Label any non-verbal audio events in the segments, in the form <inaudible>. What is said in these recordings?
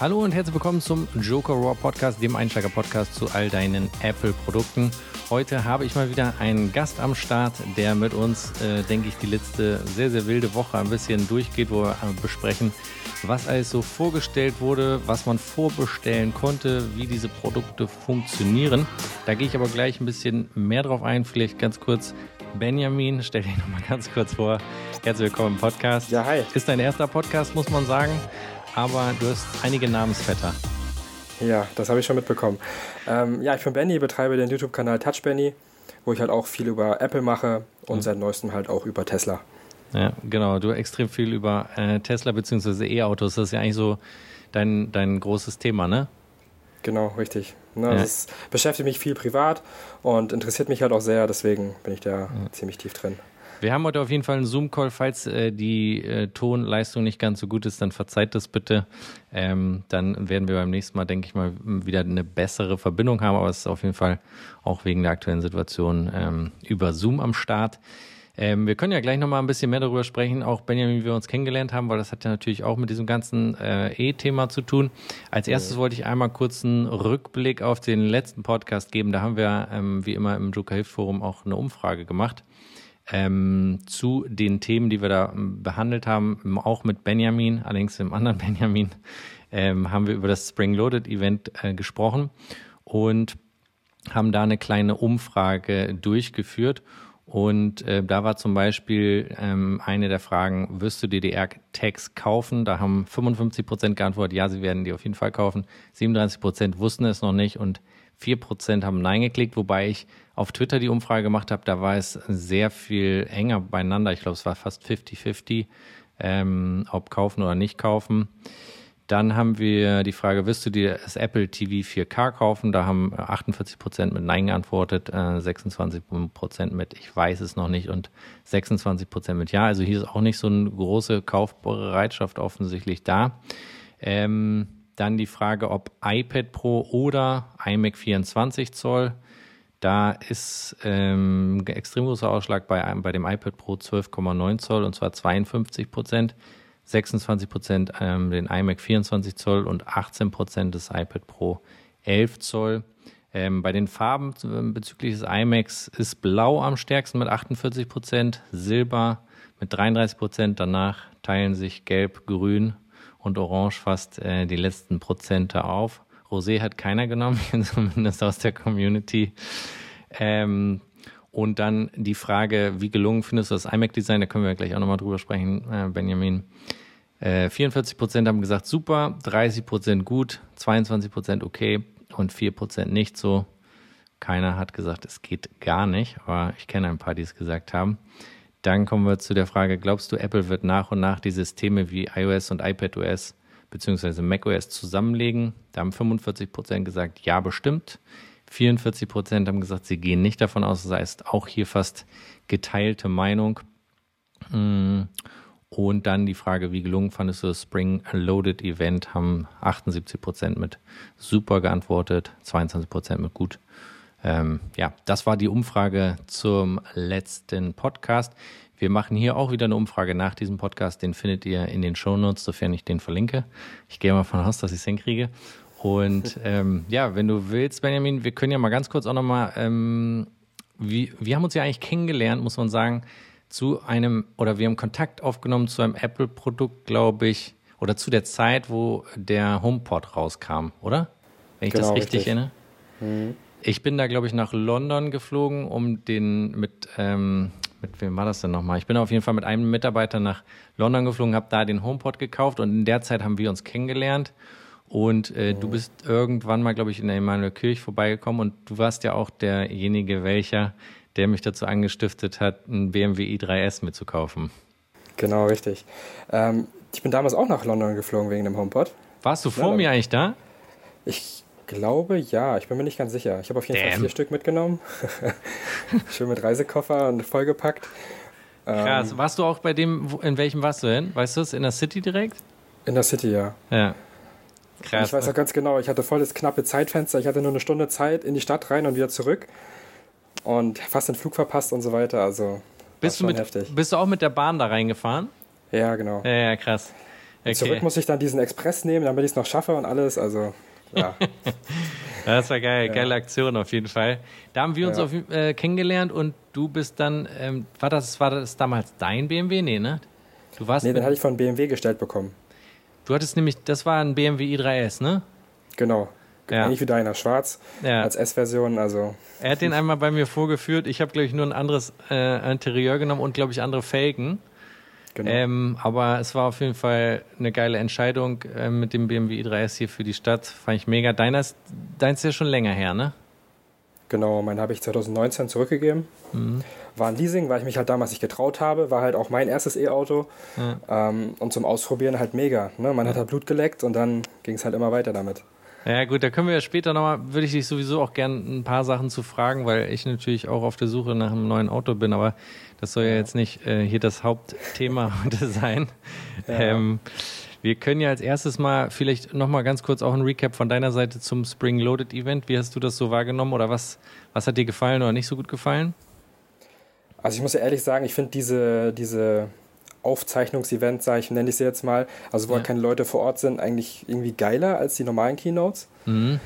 Hallo und herzlich willkommen zum Joker Raw Podcast, dem Einsteiger-Podcast zu all deinen Apple-Produkten. Heute habe ich mal wieder einen Gast am Start, der mit uns, äh, denke ich, die letzte sehr, sehr wilde Woche ein bisschen durchgeht, wo wir äh, besprechen, was alles so vorgestellt wurde, was man vorbestellen konnte, wie diese Produkte funktionieren. Da gehe ich aber gleich ein bisschen mehr drauf ein. Vielleicht ganz kurz, Benjamin, stell dich nochmal ganz kurz vor. Herzlich willkommen im Podcast. Ja, hi. Ist dein erster Podcast, muss man sagen, aber du hast einige Namensvetter. Ja, das habe ich schon mitbekommen. Ähm, ja, ich bin Benny, betreibe den YouTube-Kanal Touch Benny, wo ich halt auch viel über Apple mache und mhm. seit neuestem halt auch über Tesla. Ja, genau. Du extrem viel über äh, Tesla bzw. E-Autos. Das ist ja eigentlich so dein, dein großes Thema, ne? Genau, richtig. Ne, ja. Das beschäftigt mich viel privat und interessiert mich halt auch sehr, deswegen bin ich da ja. ziemlich tief drin. Wir haben heute auf jeden Fall einen Zoom-Call. Falls äh, die äh, Tonleistung nicht ganz so gut ist, dann verzeiht das bitte. Ähm, dann werden wir beim nächsten Mal, denke ich mal, wieder eine bessere Verbindung haben. Aber es ist auf jeden Fall auch wegen der aktuellen Situation ähm, über Zoom am Start. Ähm, wir können ja gleich nochmal ein bisschen mehr darüber sprechen, auch Benjamin, wie wir uns kennengelernt haben, weil das hat ja natürlich auch mit diesem ganzen äh, E-Thema zu tun. Als erstes wollte ich einmal kurz einen Rückblick auf den letzten Podcast geben. Da haben wir, ähm, wie immer, im Joker Hilf Forum auch eine Umfrage gemacht ähm, zu den Themen, die wir da ähm, behandelt haben, auch mit Benjamin, allerdings im anderen <laughs> Benjamin, ähm, haben wir über das Spring Loaded Event äh, gesprochen und haben da eine kleine Umfrage durchgeführt. Und äh, da war zum Beispiel ähm, eine der Fragen, wirst du DDR-Tags kaufen? Da haben 55 Prozent geantwortet, ja, sie werden die auf jeden Fall kaufen. 37 Prozent wussten es noch nicht und 4 Prozent haben Nein geklickt, wobei ich auf Twitter die Umfrage gemacht habe, da war es sehr viel enger beieinander. Ich glaube, es war fast 50-50, ähm, ob kaufen oder nicht kaufen. Dann haben wir die Frage, wirst du dir das Apple TV 4K kaufen? Da haben 48 Prozent mit Nein geantwortet, äh, 26 Prozent mit Ich weiß es noch nicht und 26 Prozent mit Ja. Also hier ist auch nicht so eine große Kaufbereitschaft offensichtlich da. Ähm, dann die Frage, ob iPad Pro oder iMac 24 Zoll. Da ist ähm, extrem großer Ausschlag bei, bei dem iPad Pro 12,9 Zoll und zwar 52 Prozent, 26 Prozent ähm, den iMac 24 Zoll und 18 Prozent des iPad Pro 11 Zoll. Ähm, bei den Farben äh, bezüglich des iMacs ist Blau am stärksten mit 48 Prozent, Silber mit 33 Prozent. Danach teilen sich Gelb, Grün und Orange fast äh, die letzten Prozente auf. Rosé hat keiner genommen, <laughs> zumindest aus der Community. Ähm, und dann die Frage, wie gelungen findest du das iMac-Design? Da können wir gleich auch nochmal drüber sprechen, äh, Benjamin. Äh, 44 Prozent haben gesagt super, 30 Prozent gut, 22 Prozent okay und 4 Prozent nicht so. Keiner hat gesagt, es geht gar nicht, aber ich kenne ein paar, die es gesagt haben. Dann kommen wir zu der Frage, glaubst du, Apple wird nach und nach die Systeme wie iOS und iPadOS bzw. macOS zusammenlegen? Da haben 45 Prozent gesagt, ja, bestimmt. 44 Prozent haben gesagt, sie gehen nicht davon aus. Das heißt, auch hier fast geteilte Meinung. Mm. Und dann die Frage, wie gelungen fandest du das Spring Loaded Event? Haben 78 Prozent mit super geantwortet, 22 Prozent mit gut. Ähm, ja, das war die Umfrage zum letzten Podcast. Wir machen hier auch wieder eine Umfrage nach diesem Podcast. Den findet ihr in den Show Notes, sofern ich den verlinke. Ich gehe mal davon aus, dass ich es hinkriege. Und <laughs> ähm, ja, wenn du willst, Benjamin, wir können ja mal ganz kurz auch nochmal, ähm, wie, wir haben uns ja eigentlich kennengelernt, muss man sagen, zu einem, oder wir haben Kontakt aufgenommen zu einem Apple-Produkt, glaube ich, oder zu der Zeit, wo der HomePod rauskam, oder? Wenn ich genau, das richtig, richtig. erinnere. Mhm. Ich bin da, glaube ich, nach London geflogen, um den mit, ähm, mit wem war das denn nochmal? Ich bin auf jeden Fall mit einem Mitarbeiter nach London geflogen, habe da den HomePod gekauft und in der Zeit haben wir uns kennengelernt. Und äh, du bist irgendwann mal, glaube ich, in der Emanuel Kirch vorbeigekommen und du warst ja auch derjenige, welcher, der mich dazu angestiftet hat, einen BMW i3S mitzukaufen. Genau, richtig. Ähm, ich bin damals auch nach London geflogen wegen dem HomePod. Warst du vor ja, mir eigentlich da? Ich glaube ja, ich bin mir nicht ganz sicher. Ich habe auf jeden Damn. Fall vier Stück mitgenommen. <laughs> Schön mit Reisekoffer und vollgepackt. Krass. Ähm, warst du auch bei dem, in welchem warst du hin? Weißt du es? In der City direkt? In der City, ja. Ja. Krass. Ich weiß auch ganz genau, ich hatte voll das knappe Zeitfenster. Ich hatte nur eine Stunde Zeit in die Stadt rein und wieder zurück. Und fast den Flug verpasst und so weiter. Also bist du, mit, heftig. bist du auch mit der Bahn da reingefahren? Ja, genau. Ja, ja, krass. Okay. Zurück muss ich dann diesen Express nehmen, damit ich es noch schaffe und alles. Also, <laughs> ja. das war geil, ja. geile Aktion auf jeden Fall. Da haben wir uns ja. auf, äh, kennengelernt und du bist dann, ähm, war, das, war das damals dein BMW? Nee, ne? Du warst nee, den hatte ich von BMW gestellt bekommen. Du hattest nämlich, das war ein BMW i3S, ne? Genau. Ja. Ähnlich wie deiner, schwarz, ja. als S-Version. Also. Er hat den einmal bei mir vorgeführt. Ich habe, glaube ich, nur ein anderes äh, Interieur genommen und, glaube ich, andere Felgen. Genau. Ähm, aber es war auf jeden Fall eine geile Entscheidung äh, mit dem BMW i3S hier für die Stadt. Fand ich mega. Deiner ist, deins ist ja schon länger her, ne? Genau, meinen habe ich 2019 zurückgegeben. Mhm. War ein Leasing, weil ich mich halt damals nicht getraut habe. War halt auch mein erstes E-Auto. Ja. Ähm, und zum Ausprobieren halt mega. Ne? Man ja. hat halt Blut geleckt und dann ging es halt immer weiter damit. Ja gut, da können wir ja später nochmal, würde ich dich sowieso auch gerne ein paar Sachen zu fragen, weil ich natürlich auch auf der Suche nach einem neuen Auto bin, aber das soll ja jetzt nicht äh, hier das Hauptthema heute <laughs> sein. Ja. Ähm, wir können ja als erstes mal vielleicht nochmal ganz kurz auch ein Recap von deiner Seite zum Spring Loaded Event. Wie hast du das so wahrgenommen oder was, was hat dir gefallen oder nicht so gut gefallen? Also ich muss ja ehrlich sagen, ich finde diese, diese Aufzeichnungsevent, sage ich, nenne ich sie jetzt mal, also wo ja. halt keine Leute vor Ort sind, eigentlich irgendwie geiler als die normalen Keynotes. Mhm.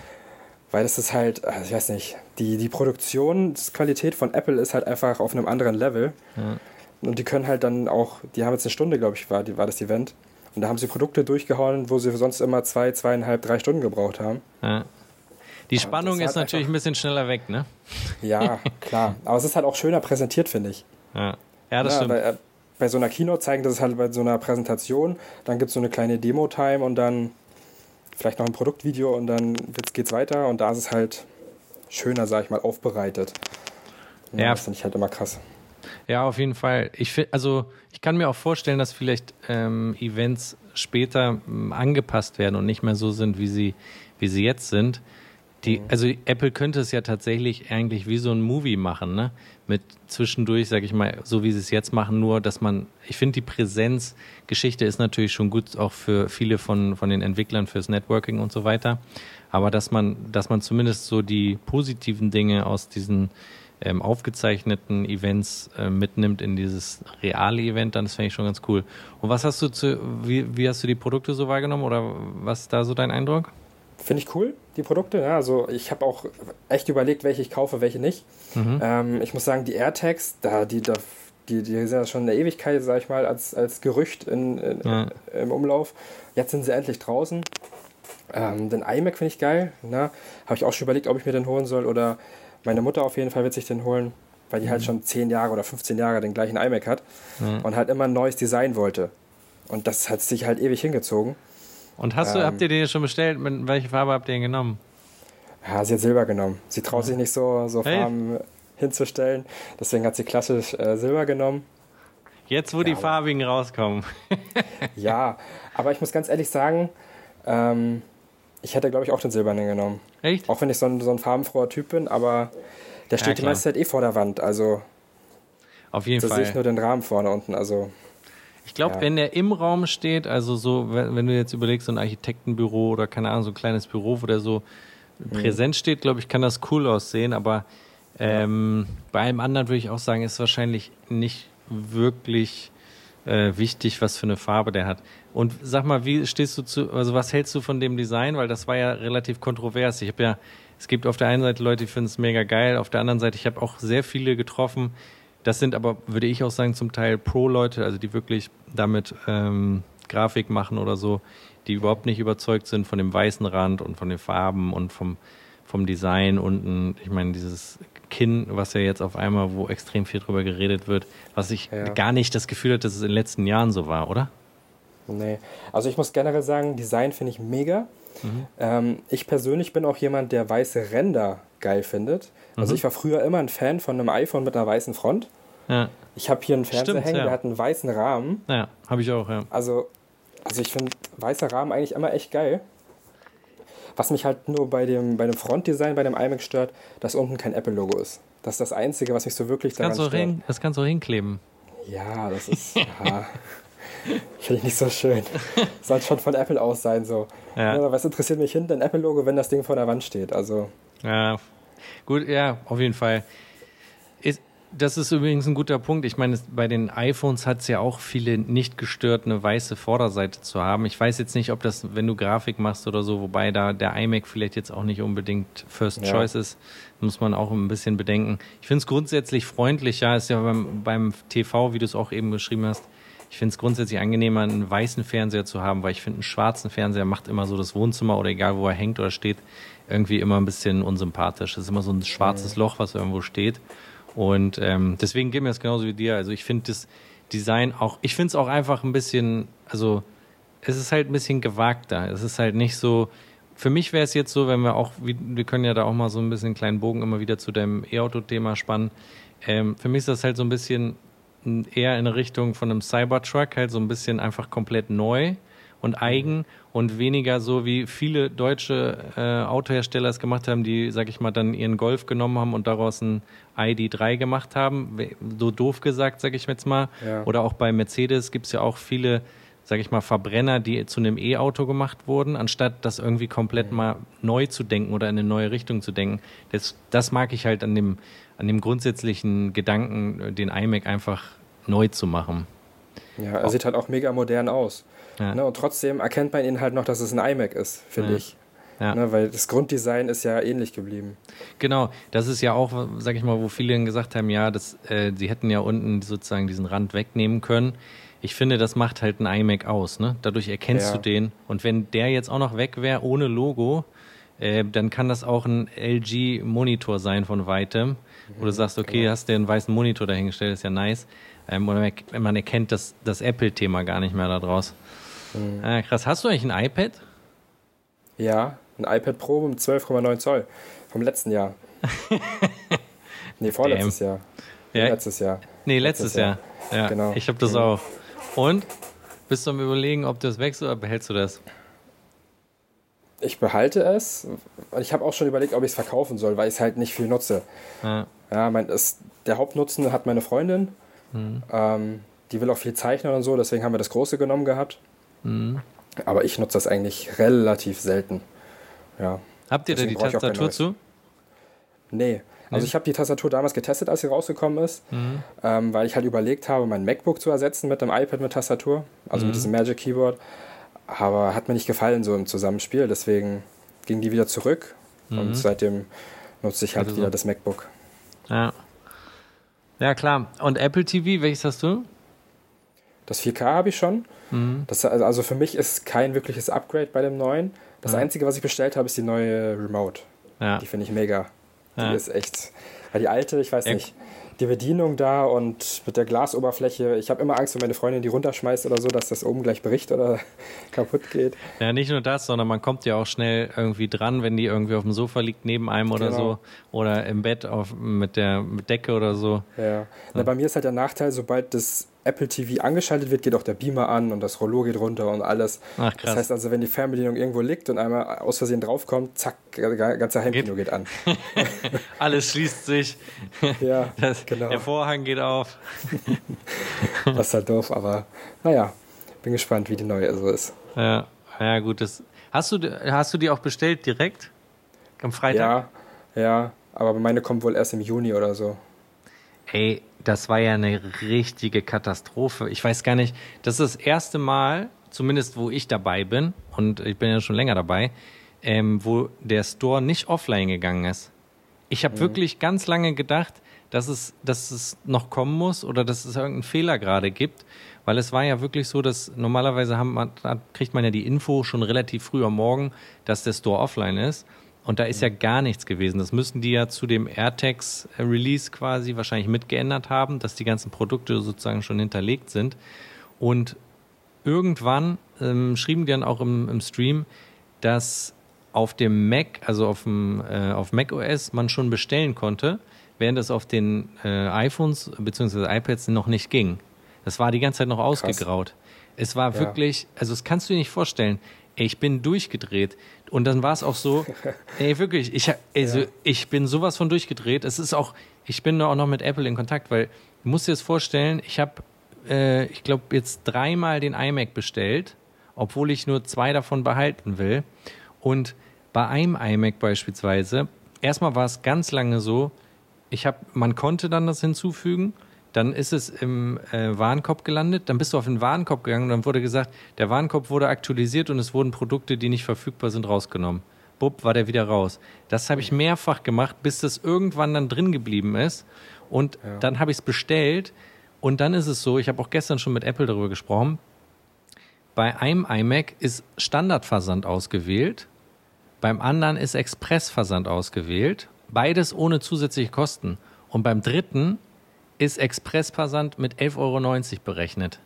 Weil das ist halt, also ich weiß nicht, die, die Produktionsqualität von Apple ist halt einfach auf einem anderen Level. Ja. Und die können halt dann auch, die haben jetzt eine Stunde, glaube ich, war, war das Event. Und da haben sie Produkte durchgehauen, wo sie sonst immer zwei, zweieinhalb, drei Stunden gebraucht haben. Ja. Die Spannung ist natürlich einfach, ein bisschen schneller weg, ne? Ja, <laughs> klar. Aber es ist halt auch schöner präsentiert, finde ich. Ja, ja das ja, stimmt. Weil, äh, bei so einer Keynote zeigen das halt bei so einer Präsentation, dann gibt es so eine kleine Demo-Time und dann vielleicht noch ein Produktvideo und dann geht es weiter und da ist es halt schöner, sag ich mal, aufbereitet. Ja, ja. Das finde ich halt immer krass. Ja, auf jeden Fall. Ich also ich kann mir auch vorstellen, dass vielleicht ähm, Events später ähm, angepasst werden und nicht mehr so sind, wie sie, wie sie jetzt sind. Die, mhm. also Apple könnte es ja tatsächlich eigentlich wie so ein Movie machen, ne? Mit zwischendurch, sag ich mal, so wie sie es jetzt machen, nur dass man, ich finde die Präsenzgeschichte ist natürlich schon gut, auch für viele von, von den Entwicklern fürs Networking und so weiter. Aber dass man, dass man zumindest so die positiven Dinge aus diesen ähm, aufgezeichneten Events äh, mitnimmt in dieses reale Event, dann das fände ich schon ganz cool. Und was hast du zu, wie, wie hast du die Produkte so wahrgenommen oder was ist da so dein Eindruck? Finde ich cool, die Produkte. Ja, also ich habe auch echt überlegt, welche ich kaufe, welche nicht. Mhm. Ähm, ich muss sagen, die AirTags, da, die, da, die, die sind ja schon eine Ewigkeit, sag ich mal, als, als Gerücht in, in, ja. im Umlauf. Jetzt sind sie endlich draußen. Ähm, den iMac finde ich geil. Ne? Habe ich auch schon überlegt, ob ich mir den holen soll. Oder meine Mutter auf jeden Fall wird sich den holen, weil die halt mhm. halt schon 10 Jahre oder 15 Jahre den gleichen iMac hat mhm. und halt immer ein neues Design wollte. Und das hat sich halt ewig hingezogen. Und hast du, ähm, habt ihr den schon bestellt? Mit welche Farbe habt ihr den genommen? Ja, sie hat Silber genommen. Sie traut sich nicht so, so hey. Farben hinzustellen. Deswegen hat sie klassisch äh, Silber genommen. Jetzt, wo ja, die farbigen rauskommen. <laughs> ja, aber ich muss ganz ehrlich sagen, ähm, ich hätte, glaube ich, auch den silbernen genommen. Echt? Auch wenn ich so ein, so ein farbenfroher Typ bin, aber der steht ja, die meiste Zeit eh vor der Wand. Also, auf jeden da Fall. Da sehe ich nur den Rahmen vorne unten. Also, ich glaube, ja. wenn der im Raum steht, also so, wenn, wenn, du jetzt überlegst, so ein Architektenbüro oder keine Ahnung, so ein kleines Büro, wo der so mhm. präsent steht, glaube ich, kann das cool aussehen. Aber ähm, ja. bei einem anderen würde ich auch sagen, ist wahrscheinlich nicht wirklich äh, wichtig, was für eine Farbe der hat. Und sag mal, wie stehst du zu, also was hältst du von dem Design? Weil das war ja relativ kontrovers. Ich habe ja, es gibt auf der einen Seite Leute, die finden es mega geil, auf der anderen Seite, ich habe auch sehr viele getroffen, das sind aber, würde ich auch sagen, zum Teil Pro-Leute, also die wirklich damit ähm, Grafik machen oder so, die überhaupt nicht überzeugt sind von dem weißen Rand und von den Farben und vom, vom Design unten. Ich meine, dieses Kinn, was ja jetzt auf einmal, wo extrem viel drüber geredet wird, was ich ja. gar nicht das Gefühl hatte, dass es in den letzten Jahren so war, oder? Nee. Also ich muss generell sagen, Design finde ich mega. Mhm. Ähm, ich persönlich bin auch jemand, der weiße Ränder geil findet. Also mhm. ich war früher immer ein Fan von einem iPhone mit einer weißen Front. Ja. Ich habe hier einen Fernseher Stimmt, hängen, ja. der hat einen weißen Rahmen. Ja, habe ich auch, ja. Also, also ich finde weißer Rahmen eigentlich immer echt geil. Was mich halt nur bei dem, bei dem Frontdesign, bei dem iMac stört, dass unten kein Apple-Logo ist. Das ist das Einzige, was mich so wirklich das daran stört. Hin, das kannst du hinkleben. Ja, das ist... ja. <laughs> Finde ich nicht so schön. Soll schon von Apple aus sein, so. Ja. Aber was interessiert mich hinten ein Apple-Logo, wenn das Ding vor der Wand steht? Also. Ja, gut, ja, auf jeden Fall. Ist, Das ist übrigens ein guter Punkt. Ich meine, bei den iPhones hat es ja auch viele nicht gestört, eine weiße Vorderseite zu haben. Ich weiß jetzt nicht, ob das, wenn du Grafik machst oder so, wobei da der iMac vielleicht jetzt auch nicht unbedingt First ja. Choice ist, muss man auch ein bisschen bedenken. Ich finde es grundsätzlich freundlicher, ist ja beim, beim TV, wie du es auch eben beschrieben hast. Ich finde es grundsätzlich angenehmer, einen weißen Fernseher zu haben, weil ich finde, einen schwarzen Fernseher macht immer so das Wohnzimmer oder egal, wo er hängt oder steht, irgendwie immer ein bisschen unsympathisch. Es ist immer so ein schwarzes Loch, was irgendwo steht. Und ähm, deswegen geht mir das genauso wie dir. Also ich finde das Design auch, ich finde es auch einfach ein bisschen, also es ist halt ein bisschen gewagter. Es ist halt nicht so, für mich wäre es jetzt so, wenn wir auch, wir können ja da auch mal so ein bisschen einen kleinen Bogen immer wieder zu deinem E-Auto-Thema spannen. Ähm, für mich ist das halt so ein bisschen eher in Richtung von einem Cybertruck, halt so ein bisschen einfach komplett neu und eigen und weniger so wie viele deutsche äh, Autohersteller es gemacht haben, die, sag ich mal, dann ihren Golf genommen haben und daraus ein ID3 gemacht haben. So doof gesagt, sag ich jetzt mal. Ja. Oder auch bei Mercedes gibt es ja auch viele, sag ich mal, Verbrenner, die zu einem E-Auto gemacht wurden, anstatt das irgendwie komplett mhm. mal neu zu denken oder in eine neue Richtung zu denken. Das, das mag ich halt an dem, an dem grundsätzlichen Gedanken, den iMac einfach neu zu machen. Ja, er sieht halt auch mega modern aus. Ja. Ne, und trotzdem erkennt man ihn halt noch, dass es ein iMac ist, finde ja. ich. Ja. Ne, weil das Grunddesign ist ja ähnlich geblieben. Genau, das ist ja auch, sag ich mal, wo viele gesagt haben, ja, das, äh, sie hätten ja unten sozusagen diesen Rand wegnehmen können. Ich finde, das macht halt ein iMac aus. Ne? Dadurch erkennst ja. du den. Und wenn der jetzt auch noch weg wäre ohne Logo, äh, dann kann das auch ein LG-Monitor sein von weitem, wo du mhm, sagst, okay, genau. hast du einen weißen Monitor dahingestellt, ist ja nice. Ähm, oder man erkennt das, das Apple-Thema gar nicht mehr daraus. Mhm. Äh, krass, hast du eigentlich ein iPad? Ja, ein iPad Pro mit 12,9 Zoll vom letzten Jahr. <laughs> nee, vorletztes Damn. Jahr. Ja. Letztes Jahr. Nee, letztes, letztes Jahr. Jahr. Ja, genau. Ich habe das mhm. auch. Und? Bist du am überlegen, ob du das wechselst oder behältst du das? Ich behalte es. Ich habe auch schon überlegt, ob ich es verkaufen soll, weil ich es halt nicht viel nutze. Ja, ja mein, es, der Hauptnutzen hat meine Freundin. Mhm. Ähm, die will auch viel zeichnen und so, deswegen haben wir das große genommen gehabt. Mhm. Aber ich nutze das eigentlich relativ selten. Ja. Habt ihr da die Tastatur zu? Nee. Also ich habe die Tastatur damals getestet, als sie rausgekommen ist, mhm. ähm, weil ich halt überlegt habe, mein MacBook zu ersetzen mit einem iPad mit Tastatur, also mhm. mit diesem Magic Keyboard. Aber hat mir nicht gefallen so im Zusammenspiel, deswegen ging die wieder zurück mhm. und seitdem nutze ich halt also wieder das MacBook. Ja. Ja, klar. Und Apple TV, welches hast du? Das 4K habe ich schon. Mhm. Das, also für mich ist kein wirkliches Upgrade bei dem neuen. Das ja. Einzige, was ich bestellt habe, ist die neue Remote. Ja. Die finde ich mega. Die ja. ist echt. Die alte, ich weiß nicht die Bedienung da und mit der Glasoberfläche. Ich habe immer Angst, wenn meine Freundin die runterschmeißt oder so, dass das oben gleich bricht oder <laughs> kaputt geht. Ja, nicht nur das, sondern man kommt ja auch schnell irgendwie dran, wenn die irgendwie auf dem Sofa liegt neben einem oder genau. so oder im Bett auf, mit der Decke oder so. Ja. ja. Na, bei mir ist halt der Nachteil, sobald das Apple TV angeschaltet wird, geht auch der Beamer an und das Rollo geht runter und alles. Ach, krass. Das heißt also, wenn die Fernbedienung irgendwo liegt und einmal aus Versehen draufkommt, zack, ganzer Heimkino geht, geht an. <laughs> alles schließt sich. Ja, das, genau. Der Vorhang geht auf. <laughs> das ist halt doof, aber naja, bin gespannt, wie die neue so ist. Ja, ja gut. Das, hast, du, hast du die auch bestellt direkt? Am Freitag? Ja, ja, aber meine kommt wohl erst im Juni oder so. Ey, das war ja eine richtige Katastrophe. Ich weiß gar nicht, das ist das erste Mal, zumindest wo ich dabei bin, und ich bin ja schon länger dabei, ähm, wo der Store nicht offline gegangen ist. Ich habe mhm. wirklich ganz lange gedacht, dass es, dass es noch kommen muss oder dass es irgendeinen Fehler gerade gibt, weil es war ja wirklich so, dass normalerweise haben, kriegt man ja die Info schon relativ früh am Morgen, dass der Store offline ist. Und da ist ja gar nichts gewesen. Das müssen die ja zu dem AirTags-Release quasi wahrscheinlich mitgeändert haben, dass die ganzen Produkte sozusagen schon hinterlegt sind. Und irgendwann ähm, schrieben die dann auch im, im, Stream, dass auf dem Mac, also auf, dem, äh, auf Mac OS, man schon bestellen konnte, während es auf den äh, iPhones bzw. iPads noch nicht ging. Das war die ganze Zeit noch ausgegraut. Krass. Es war ja. wirklich, also das kannst du dir nicht vorstellen. Ich bin durchgedreht. Und dann war es auch so, <laughs> ey, wirklich, ich, also, ja. ich bin sowas von durchgedreht. Es ist auch, ich bin auch noch mit Apple in Kontakt, weil du musst dir das vorstellen, ich habe, äh, ich glaube, jetzt dreimal den iMac bestellt, obwohl ich nur zwei davon behalten will. Und bei einem iMac beispielsweise, erstmal war es ganz lange so, ich habe, man konnte dann das hinzufügen. Dann ist es im äh, Warenkorb gelandet. Dann bist du auf den Warenkorb gegangen und dann wurde gesagt, der Warenkorb wurde aktualisiert und es wurden Produkte, die nicht verfügbar sind, rausgenommen. Bupp, war der wieder raus. Das habe ich mehrfach gemacht, bis das irgendwann dann drin geblieben ist. Und ja. dann habe ich es bestellt. Und dann ist es so, ich habe auch gestern schon mit Apple darüber gesprochen. Bei einem iMac ist Standardversand ausgewählt. Beim anderen ist Expressversand ausgewählt. Beides ohne zusätzliche Kosten. Und beim dritten ist Expressversand mit 11,90 Euro berechnet.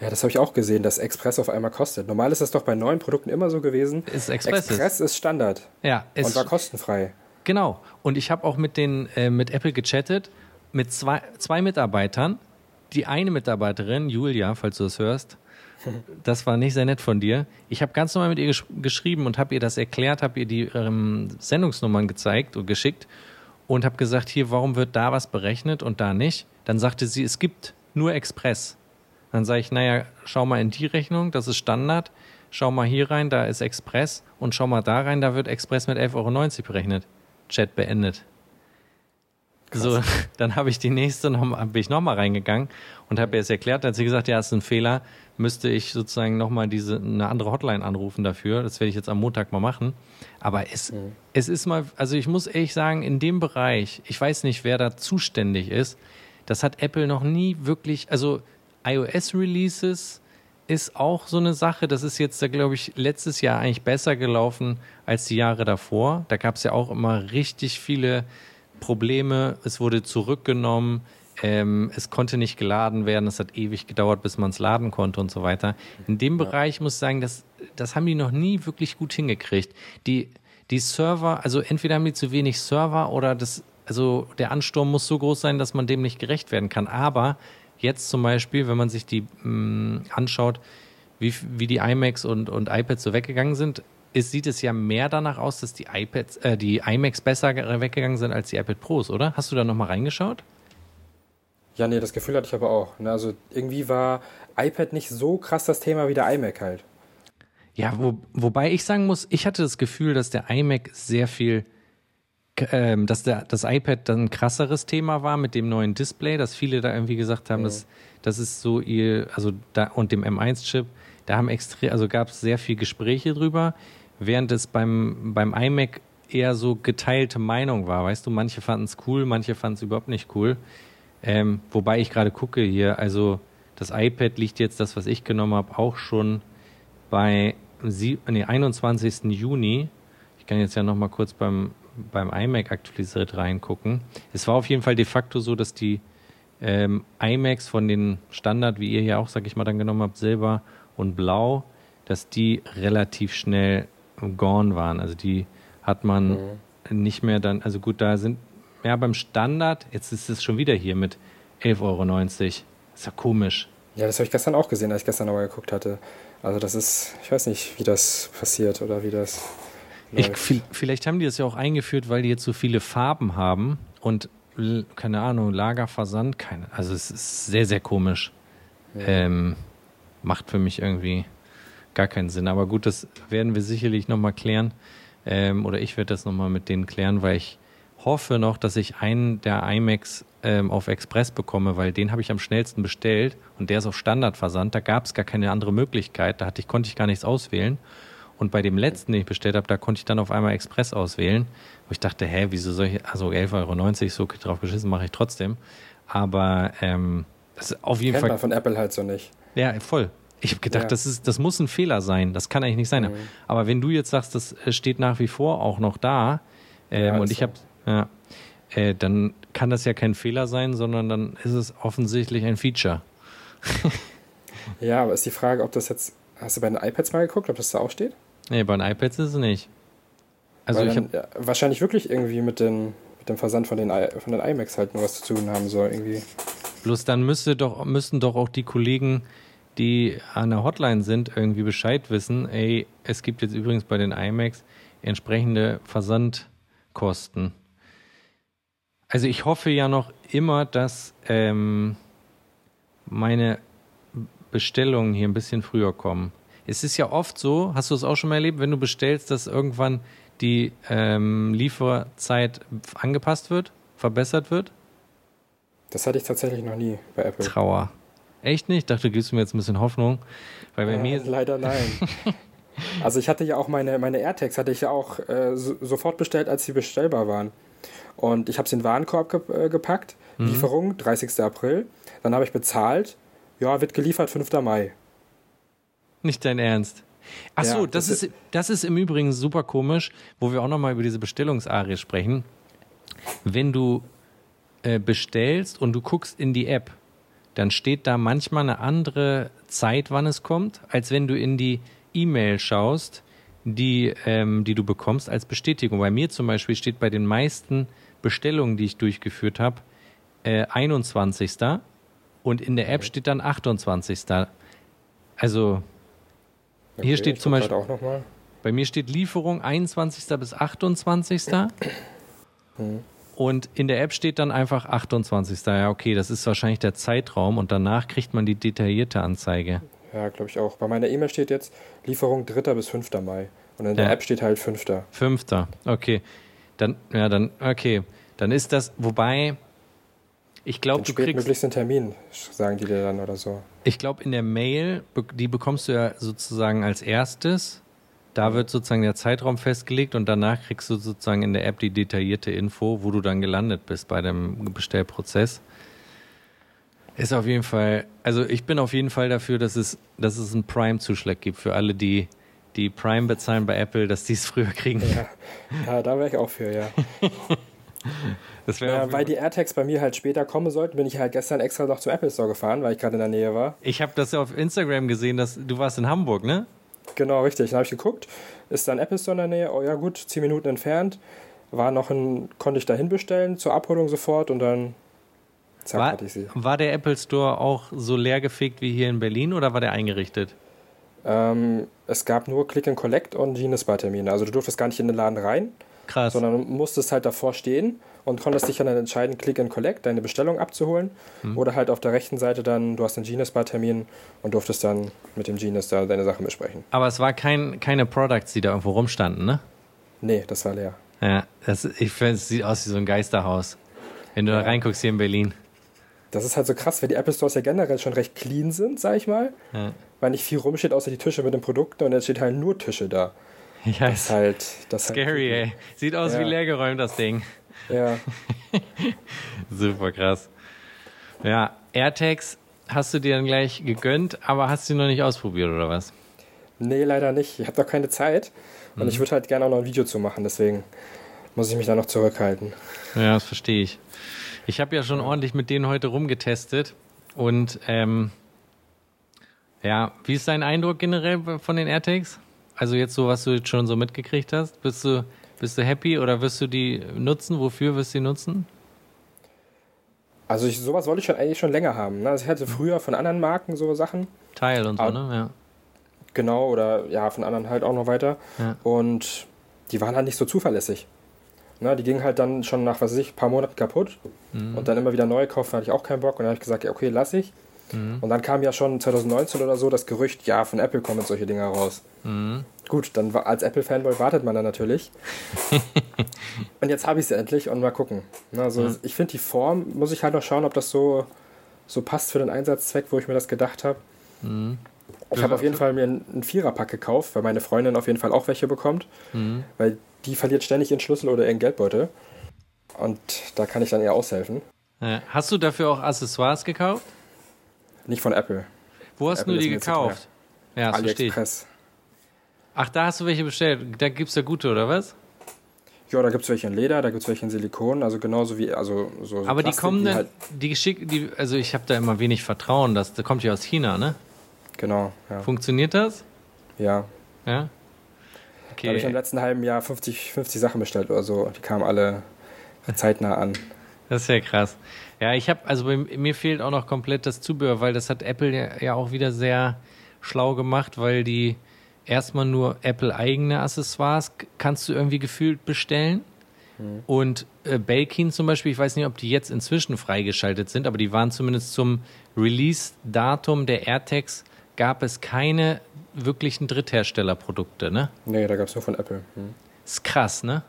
Ja, das habe ich auch gesehen, dass Express auf einmal kostet. Normal ist das doch bei neuen Produkten immer so gewesen. Ist Express. Express ist Standard. Ja, ist und war kostenfrei. Genau. Und ich habe auch mit den äh, mit Apple gechattet mit zwei, zwei Mitarbeitern. Die eine Mitarbeiterin, Julia, falls du das hörst, das war nicht sehr nett von dir. Ich habe ganz normal mit ihr gesch geschrieben und habe ihr das erklärt, habe ihr die ähm, Sendungsnummern gezeigt und geschickt und habe gesagt, hier, warum wird da was berechnet und da nicht? Dann sagte sie, es gibt nur Express. Dann sage ich, naja, schau mal in die Rechnung, das ist Standard. Schau mal hier rein, da ist Express. Und schau mal da rein, da wird Express mit 11,90 Euro berechnet. Chat beendet. Krass. So, <laughs> dann habe ich die nächste noch, bin ich nochmal reingegangen und habe ihr es erklärt. Da hat sie gesagt, ja, ist ein Fehler. Müsste ich sozusagen nochmal diese, eine andere Hotline anrufen dafür. Das werde ich jetzt am Montag mal machen. Aber es, mhm. es ist mal, also ich muss ehrlich sagen, in dem Bereich, ich weiß nicht, wer da zuständig ist. Das hat Apple noch nie wirklich, also iOS-Releases ist auch so eine Sache. Das ist jetzt, glaube ich, letztes Jahr eigentlich besser gelaufen als die Jahre davor. Da gab es ja auch immer richtig viele Probleme. Es wurde zurückgenommen. Ähm, es konnte nicht geladen werden. Es hat ewig gedauert, bis man es laden konnte und so weiter. In dem ja. Bereich muss ich sagen, das, das haben die noch nie wirklich gut hingekriegt. Die, die Server, also entweder haben die zu wenig Server oder das, also der Ansturm muss so groß sein, dass man dem nicht gerecht werden kann. Aber jetzt zum Beispiel, wenn man sich die mh, mm, anschaut, wie, wie die iMacs und, und iPads so weggegangen sind, ist, sieht es ja mehr danach aus, dass die iPads, äh, die iMacs besser weggegangen sind als die iPad Pros, oder? Hast du da nochmal reingeschaut? Ja, nee, das Gefühl hatte ich aber auch. Ne? Also irgendwie war iPad nicht so krass das Thema wie der iMac halt. Ja, wo, wobei ich sagen muss, ich hatte das Gefühl, dass der iMac sehr viel ähm, dass der, das iPad dann ein krasseres Thema war mit dem neuen Display, dass viele da irgendwie gesagt haben, mhm. dass das ist so ihr, also da und dem M1-Chip, da haben extrem, also gab es sehr viel Gespräche drüber, während es beim, beim iMac eher so geteilte Meinung war. Weißt du, manche fanden es cool, manche fanden es überhaupt nicht cool. Ähm, wobei ich gerade gucke hier, also das iPad liegt jetzt, das, was ich genommen habe, auch schon bei sie, nee, 21. Juni. Ich kann jetzt ja noch mal kurz beim beim iMac aktualisiert reingucken. Es war auf jeden Fall de facto so, dass die ähm, iMacs von den Standard, wie ihr hier auch, sag ich mal, dann genommen habt, Silber und Blau, dass die relativ schnell gone waren. Also die hat man mhm. nicht mehr dann, also gut, da sind, ja, beim Standard, jetzt ist es schon wieder hier mit 11,90 Euro. Das ist ja komisch. Ja, das habe ich gestern auch gesehen, als ich gestern nochmal geguckt hatte. Also das ist, ich weiß nicht, wie das passiert oder wie das ich, vielleicht haben die das ja auch eingeführt, weil die jetzt so viele Farben haben und keine Ahnung, Lagerversand, keine. Also es ist sehr, sehr komisch. Ja. Ähm, macht für mich irgendwie gar keinen Sinn. Aber gut, das werden wir sicherlich nochmal klären. Ähm, oder ich werde das nochmal mit denen klären, weil ich hoffe noch, dass ich einen der iMacs ähm, auf Express bekomme, weil den habe ich am schnellsten bestellt und der ist auf Standardversand. Da gab es gar keine andere Möglichkeit. Da hatte ich, konnte ich gar nichts auswählen. Und bei dem letzten, den ich bestellt habe, da konnte ich dann auf einmal Express auswählen, wo ich dachte, hä, wieso soll ich, also 11,90 Euro, so drauf geschissen, mache ich trotzdem. Aber ähm, das ist auf jeden Kennt Fall. man von Apple halt so nicht. Ja, voll. Ich habe gedacht, ja. das, ist, das muss ein Fehler sein. Das kann eigentlich nicht sein. Mhm. Aber wenn du jetzt sagst, das äh, steht nach wie vor auch noch da ähm, ja, und ich habe, ja, äh, dann kann das ja kein Fehler sein, sondern dann ist es offensichtlich ein Feature. <laughs> ja, aber ist die Frage, ob das jetzt. Hast du bei den iPads mal geguckt, ob das da auch steht? Nee, bei den iPads ist es nicht. Also Weil ich dann, ja, wahrscheinlich wirklich irgendwie mit, den, mit dem Versand von den, von den iMacs halt nur was zu tun haben soll irgendwie. Bloß dann müsste doch, müssten doch auch die Kollegen, die an der Hotline sind, irgendwie Bescheid wissen. Ey, es gibt jetzt übrigens bei den iMacs entsprechende Versandkosten. Also ich hoffe ja noch immer, dass ähm, meine Bestellungen hier ein bisschen früher kommen es ist ja oft so, hast du es auch schon mal erlebt, wenn du bestellst, dass irgendwann die ähm, Lieferzeit angepasst wird? verbessert wird? Das hatte ich tatsächlich noch nie bei Apple. Trauer. Echt nicht? Ich dachte, du gibst mir jetzt ein bisschen Hoffnung. Weil bei äh, mir. Leider nein. <laughs> also ich hatte ja auch meine, meine AirTags hatte ich ja auch äh, so, sofort bestellt, als sie bestellbar waren. Und ich habe sie in den Warenkorb ge äh, gepackt. Mhm. Lieferung 30. April. Dann habe ich bezahlt. Ja, wird geliefert 5. Mai. Nicht dein Ernst. Ach so, ja, das, das, ist, das ist im Übrigen super komisch, wo wir auch nochmal über diese Bestellungsarie sprechen. Wenn du äh, bestellst und du guckst in die App, dann steht da manchmal eine andere Zeit, wann es kommt, als wenn du in die E-Mail schaust, die, ähm, die du bekommst als Bestätigung. Bei mir zum Beispiel steht bei den meisten Bestellungen, die ich durchgeführt habe, äh, 21. Und in der App steht dann 28. Also okay, hier steht zum Beispiel. Auch noch mal. Bei mir steht Lieferung 21. bis 28. Hm. Und in der App steht dann einfach 28. Ja, okay, das ist wahrscheinlich der Zeitraum und danach kriegt man die detaillierte Anzeige. Ja, glaube ich auch. Bei meiner E-Mail steht jetzt Lieferung 3. bis 5. Mai. Und in der ja. App steht halt 5. 5. Okay. Dann, ja, dann, okay. Dann ist das, wobei, ich glaube, du kriegst. möglichst einen Termin, sagen die dir dann oder so. Ich glaube, in der Mail, die bekommst du ja sozusagen als erstes da wird sozusagen der Zeitraum festgelegt und danach kriegst du sozusagen in der App die detaillierte Info, wo du dann gelandet bist bei dem Bestellprozess. Ist auf jeden Fall, also ich bin auf jeden Fall dafür, dass es, dass es einen Prime-Zuschlag gibt für alle, die, die Prime bezahlen bei Apple, dass die es früher kriegen. Ja, ja da wäre ich auch für, ja. <laughs> ja, weil die AirTags bei mir halt später kommen sollten, bin ich halt gestern extra noch zum Apple Store gefahren, weil ich gerade in der Nähe war. Ich habe das ja auf Instagram gesehen, dass du warst in Hamburg, ne? Genau, richtig. Dann habe ich geguckt, ist da ein Apple Store in der Nähe? Oh ja, gut, 10 Minuten entfernt. War noch ein, konnte ich da hinbestellen, zur Abholung sofort und dann zack, war, hatte ich sie. War der Apple Store auch so leer gefegt wie hier in Berlin oder war der eingerichtet? Ähm, es gab nur Click and Collect und Genius Termine. Also du durftest gar nicht in den Laden rein, Krass. sondern musstest halt davor stehen und konntest dich dann entscheiden, Click and Collect, deine Bestellung abzuholen. Mhm. Oder halt auf der rechten Seite dann, du hast einen Genius Bar Termin und durftest dann mit dem Genius da deine Sachen besprechen. Aber es war kein, keine Products, die da irgendwo rumstanden, ne? Nee, das war leer. Ja, das, ich finde, es sieht aus wie so ein Geisterhaus. Wenn du ja. da reinguckst hier in Berlin. Das ist halt so krass, weil die Apple Stores ja generell schon recht clean sind, sag ich mal. Ja. Weil nicht viel rumsteht, außer die Tische mit den Produkten und jetzt steht halt nur Tische da. Ja, das ist halt. Das halt scary, halt ey. Sieht aus ja. wie leergeräumt, das Ding. Ja. <laughs> Super krass. Ja, AirTags hast du dir dann gleich gegönnt, aber hast du noch nicht ausprobiert oder was? Nee, leider nicht. Ich habe doch keine Zeit und mhm. ich würde halt gerne auch noch ein Video zu machen, deswegen muss ich mich da noch zurückhalten. Ja, das verstehe ich. Ich habe ja schon ordentlich mit denen heute rumgetestet und ähm, ja, wie ist dein Eindruck generell von den AirTags? Also jetzt so, was du jetzt schon so mitgekriegt hast, bist du bist du happy oder wirst du die nutzen? Wofür wirst du die nutzen? Also ich, sowas wollte ich schon eigentlich schon länger haben. Ne? Also ich hatte früher von anderen Marken so Sachen. Teil und so, ne? Ja. Genau, oder ja, von anderen halt auch noch weiter. Ja. Und die waren halt nicht so zuverlässig. Ne? Die gingen halt dann schon nach, was weiß ich, ein paar Monaten kaputt. Mhm. Und dann immer wieder neu kaufen, hatte ich auch keinen Bock. Und dann habe ich gesagt, okay, lass ich. Mhm. Und dann kam ja schon 2019 oder so das Gerücht, ja, von Apple kommen solche Dinger raus. Mhm. Gut, dann als Apple-Fanboy wartet man dann natürlich. <laughs> und jetzt habe ich sie endlich und mal gucken. Also mhm. ich finde die Form, muss ich halt noch schauen, ob das so, so passt für den Einsatzzweck, wo ich mir das gedacht habe. Mhm. Ich habe auf jeden Fall mir einen Viererpack gekauft, weil meine Freundin auf jeden Fall auch welche bekommt. Mhm. Weil die verliert ständig ihren Schlüssel oder ihren Geldbeutel. Und da kann ich dann eher aushelfen. Hast du dafür auch Accessoires gekauft? Nicht von Apple. Wo hast Apple du die gekauft? Ja, das AliExpress. Ach, da hast du welche bestellt. Da gibt es ja gute, oder was? Ja, da gibt es welche in Leder, da gibt es welche in Silikon, also genauso wie, also so. so Aber Plastik, die kommen dann, halt die geschickt, die, also ich habe da immer wenig Vertrauen, das, das kommt ja aus China, ne? Genau, ja. Funktioniert das? Ja. Ja? Okay. Da habe ich im letzten halben Jahr 50, 50 Sachen bestellt oder so. Die kamen alle zeitnah an. Das ist ja krass. Ja, ich habe, also bei mir fehlt auch noch komplett das Zubehör, weil das hat Apple ja, ja auch wieder sehr schlau gemacht, weil die erstmal nur Apple-eigene Accessoires kannst du irgendwie gefühlt bestellen. Mhm. Und äh, Belkin zum Beispiel, ich weiß nicht, ob die jetzt inzwischen freigeschaltet sind, aber die waren zumindest zum Release-Datum der AirTags, gab es keine wirklichen Drittherstellerprodukte, ne? Nee, da gab es nur von Apple. Mhm. Ist krass, ne?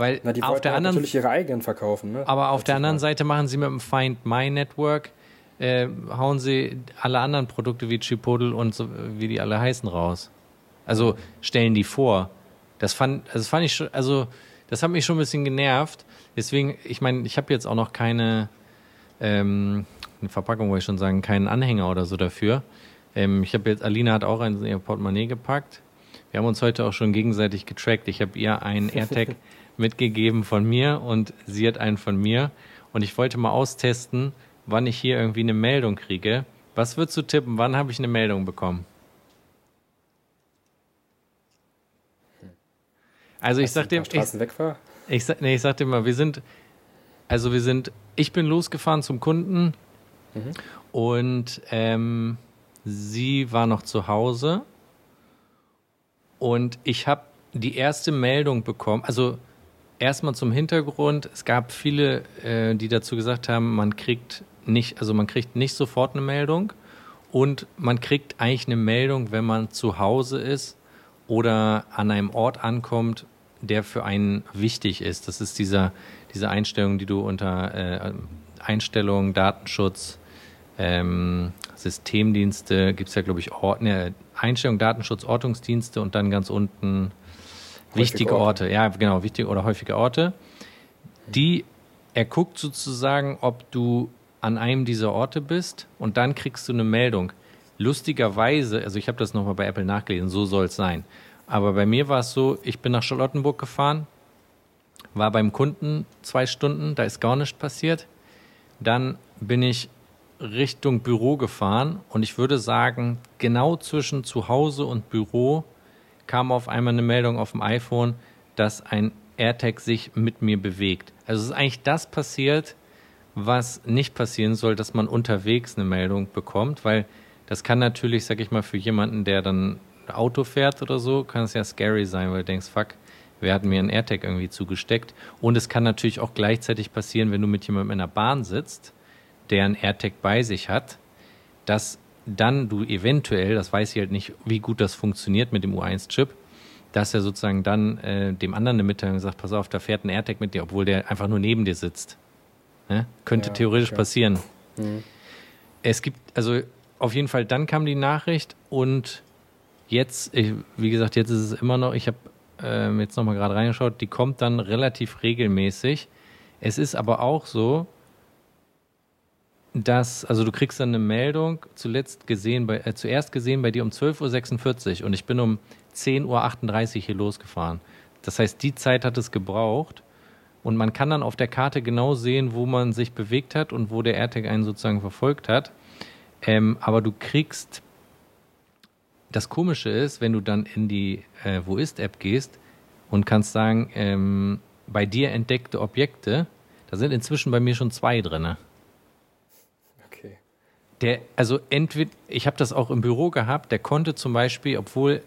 Weil Na, die auf der anderen, natürlich ihre eigenen verkaufen. Ne? aber auf der anderen Seite. Machen sie mit dem Find My Network, äh, hauen sie alle anderen Produkte wie Chipotle und so, wie die alle heißen raus. Also stellen die vor. Das fand, das fand ich schon, also das hat mich schon ein bisschen genervt. Deswegen, ich meine, ich habe jetzt auch noch keine ähm, eine Verpackung, wollte ich schon sagen, keinen Anhänger oder so dafür. Ähm, ich habe jetzt, Alina hat auch ein ihr Portemonnaie gepackt. Wir haben uns heute auch schon gegenseitig getrackt. Ich habe ihr einen AirTag mitgegeben von mir und sie hat einen von mir. Und ich wollte mal austesten, wann ich hier irgendwie eine Meldung kriege. Was würdest du tippen? Wann habe ich eine Meldung bekommen? Also ich sag dir, ich, ich, nee, ich sag dir mal, wir sind, also wir sind, ich bin losgefahren zum Kunden und ähm, sie war noch zu Hause und ich habe die erste Meldung bekommen, also erstmal zum Hintergrund, es gab viele, äh, die dazu gesagt haben, man kriegt nicht, also man kriegt nicht sofort eine Meldung und man kriegt eigentlich eine Meldung, wenn man zu Hause ist oder an einem Ort ankommt, der für einen wichtig ist. Das ist dieser, diese Einstellung, die du unter äh, Einstellungen, Datenschutz, ähm, Systemdienste, gibt es ja, glaube ich, Ort, ne, Einstellung, Datenschutz, Ortungsdienste und dann ganz unten wichtige Orte. Orte. Ja, genau, wichtige oder häufige Orte. Die, er guckt sozusagen, ob du an einem dieser Orte bist und dann kriegst du eine Meldung. Lustigerweise, also ich habe das nochmal bei Apple nachgelesen, so soll es sein. Aber bei mir war es so, ich bin nach Charlottenburg gefahren, war beim Kunden zwei Stunden, da ist gar nichts passiert. Dann bin ich Richtung Büro gefahren und ich würde sagen, genau zwischen zu Hause und Büro kam auf einmal eine Meldung auf dem iPhone, dass ein AirTag sich mit mir bewegt. Also ist eigentlich das passiert, was nicht passieren soll, dass man unterwegs eine Meldung bekommt, weil das kann natürlich, sag ich mal, für jemanden, der dann Auto fährt oder so, kann es ja scary sein, weil du denkst, fuck, wer hat mir einen AirTag irgendwie zugesteckt? Und es kann natürlich auch gleichzeitig passieren, wenn du mit jemandem in der Bahn sitzt, der einen AirTag bei sich hat, dass dann du eventuell, das weiß ich halt nicht, wie gut das funktioniert mit dem U1-Chip, dass er sozusagen dann äh, dem anderen eine Mitteilung sagt, pass auf, da fährt ein AirTag mit dir, obwohl der einfach nur neben dir sitzt. Ne? Könnte Ja, theoretisch okay. passieren. Mhm. Es gibt, also auf jeden Fall, dann kam die Nachricht und jetzt, ich, wie gesagt, jetzt ist es immer noch, ich habe ähm, jetzt nochmal gerade reingeschaut, die kommt dann relativ regelmäßig. Es ist aber auch so, dass, also du kriegst dann eine Meldung, zuletzt gesehen bei, äh, zuerst gesehen bei dir um 12.46 Uhr und ich bin um 10.38 Uhr hier losgefahren. Das heißt, die Zeit hat es gebraucht und man kann dann auf der Karte genau sehen, wo man sich bewegt hat und wo der AirTag einen sozusagen verfolgt hat. Ähm, aber du kriegst, das Komische ist, wenn du dann in die äh, Wo ist-App gehst und kannst sagen, ähm, bei dir entdeckte Objekte, da sind inzwischen bei mir schon zwei drinne. Der, also entweder, ich habe das auch im Büro gehabt, der konnte zum Beispiel, obwohl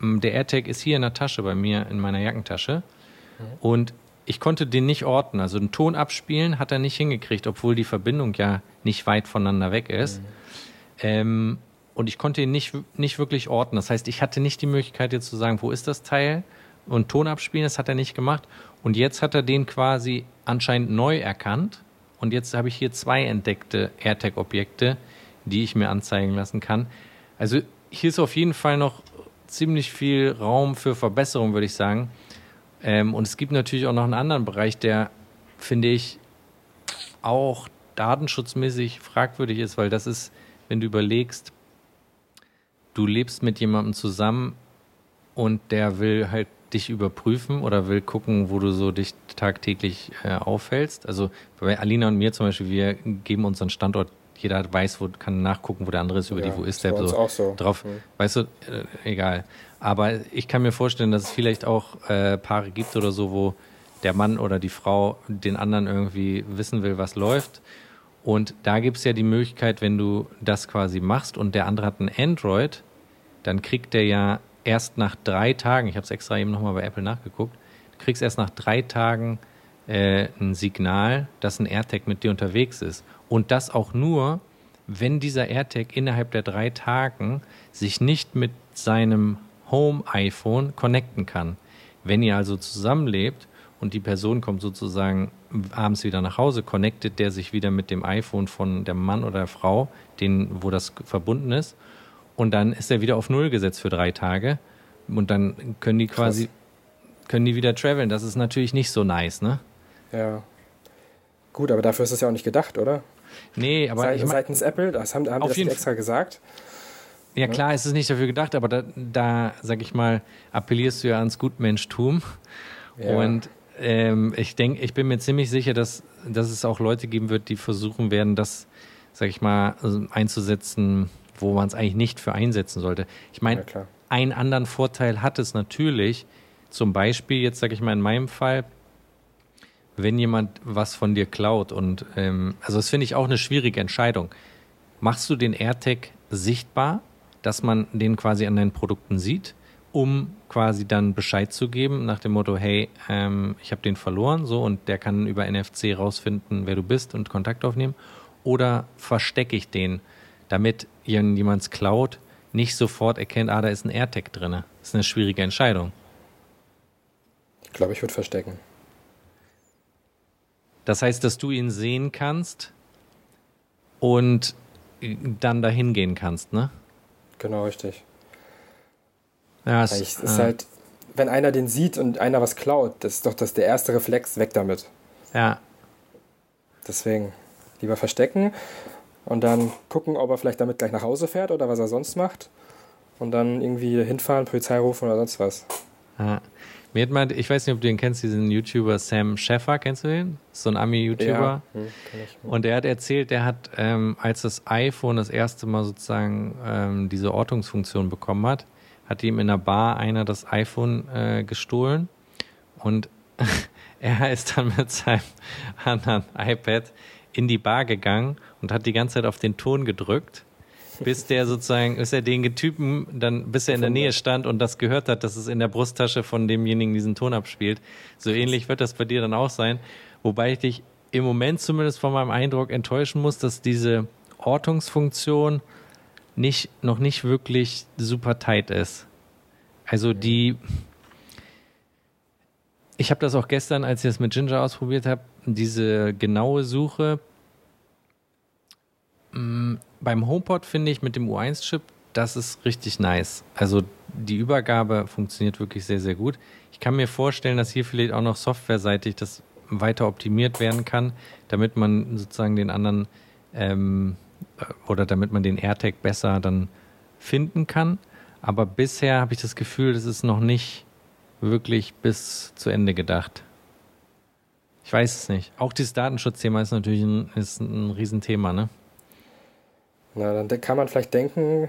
m, der AirTag ist hier in der Tasche bei mir, in meiner Jackentasche, und ich konnte den nicht orten. Also einen Ton abspielen hat er nicht hingekriegt, obwohl die Verbindung ja nicht weit voneinander weg ist. Ähm, und ich konnte ihn nicht, nicht wirklich orten. Das heißt, ich hatte nicht die Möglichkeit, jetzt zu sagen, wo ist das Teil? Und Ton abspielen, das hat er nicht gemacht. Und jetzt hat er den quasi anscheinend neu erkannt. Und jetzt habe ich hier zwei entdeckte AirTag-Objekte, die ich mir anzeigen lassen kann. Also hier ist auf jeden Fall noch ziemlich viel Raum für Verbesserung, würde ich sagen. Ähm, und es gibt natürlich auch noch einen anderen Bereich, der, finde ich, auch datenschutzmäßig fragwürdig ist, weil das ist, wenn du überlegst, du lebst mit jemandem zusammen und der will halt dich überprüfen oder will gucken, wo du so dich tagtäglich äh, aufhältst. Also bei Alina und mir zum Beispiel, wir geben unseren Standort, jeder weiß, wo kann nachgucken, wo der andere ist über Ja, die Wo ist der uns so auch so. drauf. Mhm. Weißt du, äh, egal. Aber ich kann mir vorstellen, dass es vielleicht auch äh, Paare gibt oder so, wo der Mann oder die Frau den anderen irgendwie wissen will, was läuft. Und da gibt es ja die Möglichkeit, wenn du das quasi machst und der andere hat ein Android, dann kriegt der ja erst nach drei Tagen, ich habe es extra eben nochmal bei Apple nachgeguckt, du kriegst erst nach drei Tagen äh, ein Signal, dass ein AirTag mit dir unterwegs ist. Und das auch nur, wenn dieser AirTag innerhalb der drei Tagen sich nicht mit seinem Home-iPhone connecten kann. Wenn ihr also zusammenlebt und die Person kommt sozusagen abends wieder nach Hause, connectet der sich wieder mit dem iPhone von der Mann oder der Frau, den, wo das verbunden ist. Und dann ist er wieder auf Null gesetzt für drei Tage. Und dann können die quasi, Krass. können die wieder traveln. Das ist natürlich nicht so nice, ne? Ja. Gut, aber dafür ist es ja auch nicht gedacht, oder? Nee, aber. Seit, ich mein, seitens Apple, das haben, haben die das extra gesagt. Ja, klar, es ist nicht dafür gedacht, aber da, da, sag ich mal, appellierst du ja ans Gutmenschtum. Ja. Und ähm, ich denke, ich bin mir ziemlich sicher, dass, dass es auch Leute geben wird, die versuchen werden, das, sag ich mal, also einzusetzen, wo man es eigentlich nicht für einsetzen sollte. Ich meine, ja, einen anderen Vorteil hat es natürlich, zum Beispiel, jetzt sage ich mal in meinem Fall, wenn jemand was von dir klaut und ähm, also das finde ich auch eine schwierige Entscheidung. Machst du den AirTag sichtbar dass man den quasi an deinen Produkten sieht, um quasi dann Bescheid zu geben nach dem Motto, hey, ähm, ich habe den verloren, so und der kann über NFC rausfinden, wer du bist und Kontakt aufnehmen. Oder verstecke ich den, damit jemand es klaut, nicht sofort erkennt, ah, da ist ein AirTag drin. Das ist eine schwierige Entscheidung. Ich glaube, ich würde verstecken. Das heißt, dass du ihn sehen kannst und dann dahin gehen kannst, ne? Genau, richtig. Ja, es ist äh, halt, wenn einer den sieht und einer was klaut, das ist doch das der erste Reflex, weg damit. Ja. Deswegen lieber verstecken und dann gucken, ob er vielleicht damit gleich nach Hause fährt oder was er sonst macht. Und dann irgendwie hinfahren, Polizei rufen oder sonst was. Ja. Mir hat mal, ich weiß nicht, ob du den kennst, diesen YouTuber Sam Sheffer, kennst du den? So ein Ami-YouTuber. Ja, hm, und der hat erzählt, der hat, ähm, als das iPhone das erste Mal sozusagen ähm, diese Ortungsfunktion bekommen hat, hat ihm in der Bar einer das iPhone äh, gestohlen und <laughs> er ist dann mit seinem anderen iPad in die Bar gegangen und hat die ganze Zeit auf den Ton gedrückt bis der sozusagen, bis er den Typen dann, bis er in der Nähe stand und das gehört hat, dass es in der Brusttasche von demjenigen diesen Ton abspielt. So ähnlich wird das bei dir dann auch sein. Wobei ich dich im Moment zumindest von meinem Eindruck enttäuschen muss, dass diese Ortungsfunktion nicht, noch nicht wirklich super tight ist. Also die, ich habe das auch gestern, als ich das mit Ginger ausprobiert habe, diese genaue Suche Mm, beim HomePod finde ich mit dem U1-Chip, das ist richtig nice. Also die Übergabe funktioniert wirklich sehr, sehr gut. Ich kann mir vorstellen, dass hier vielleicht auch noch softwareseitig das weiter optimiert werden kann, damit man sozusagen den anderen ähm, äh, oder damit man den AirTag besser dann finden kann. Aber bisher habe ich das Gefühl, das ist noch nicht wirklich bis zu Ende gedacht. Ich weiß es nicht. Auch dieses Datenschutzthema ist natürlich ein, ist ein Riesenthema, ne? Na, dann kann man vielleicht denken,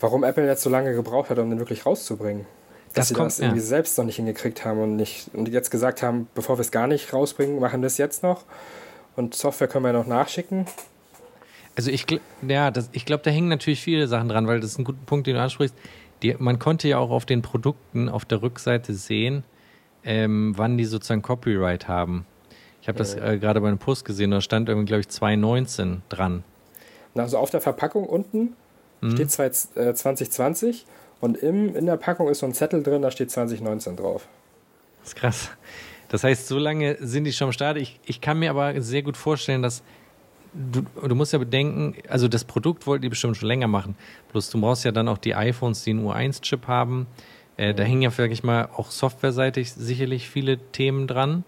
warum Apple jetzt so lange gebraucht hat, um den wirklich rauszubringen. Dass das sie kommt, das irgendwie ja. selbst noch nicht hingekriegt haben und nicht und jetzt gesagt haben, bevor wir es gar nicht rausbringen, machen wir es jetzt noch. Und Software können wir noch nachschicken. Also ich, ja, das, ich glaube, da hängen natürlich viele Sachen dran, weil das ist ein guter Punkt, den du ansprichst. Die, man konnte ja auch auf den Produkten auf der Rückseite sehen, ähm, wann die sozusagen Copyright haben. Ich habe das äh, gerade bei einem Post gesehen, da stand irgendwie, glaube ich, 2019 dran. Also auf der Verpackung unten mhm. steht 2020 äh, und im, in der Packung ist so ein Zettel drin, da steht 2019 drauf. Das ist krass. Das heißt, so lange sind die schon am Start. Ich, ich kann mir aber sehr gut vorstellen, dass du, du musst ja bedenken, also das Produkt wollten die bestimmt schon länger machen. Bloß du brauchst ja dann auch die iPhones, die einen U1-Chip haben. Äh, Da hängen ja, sag ich mal, auch softwareseitig sicherlich viele Themen dran.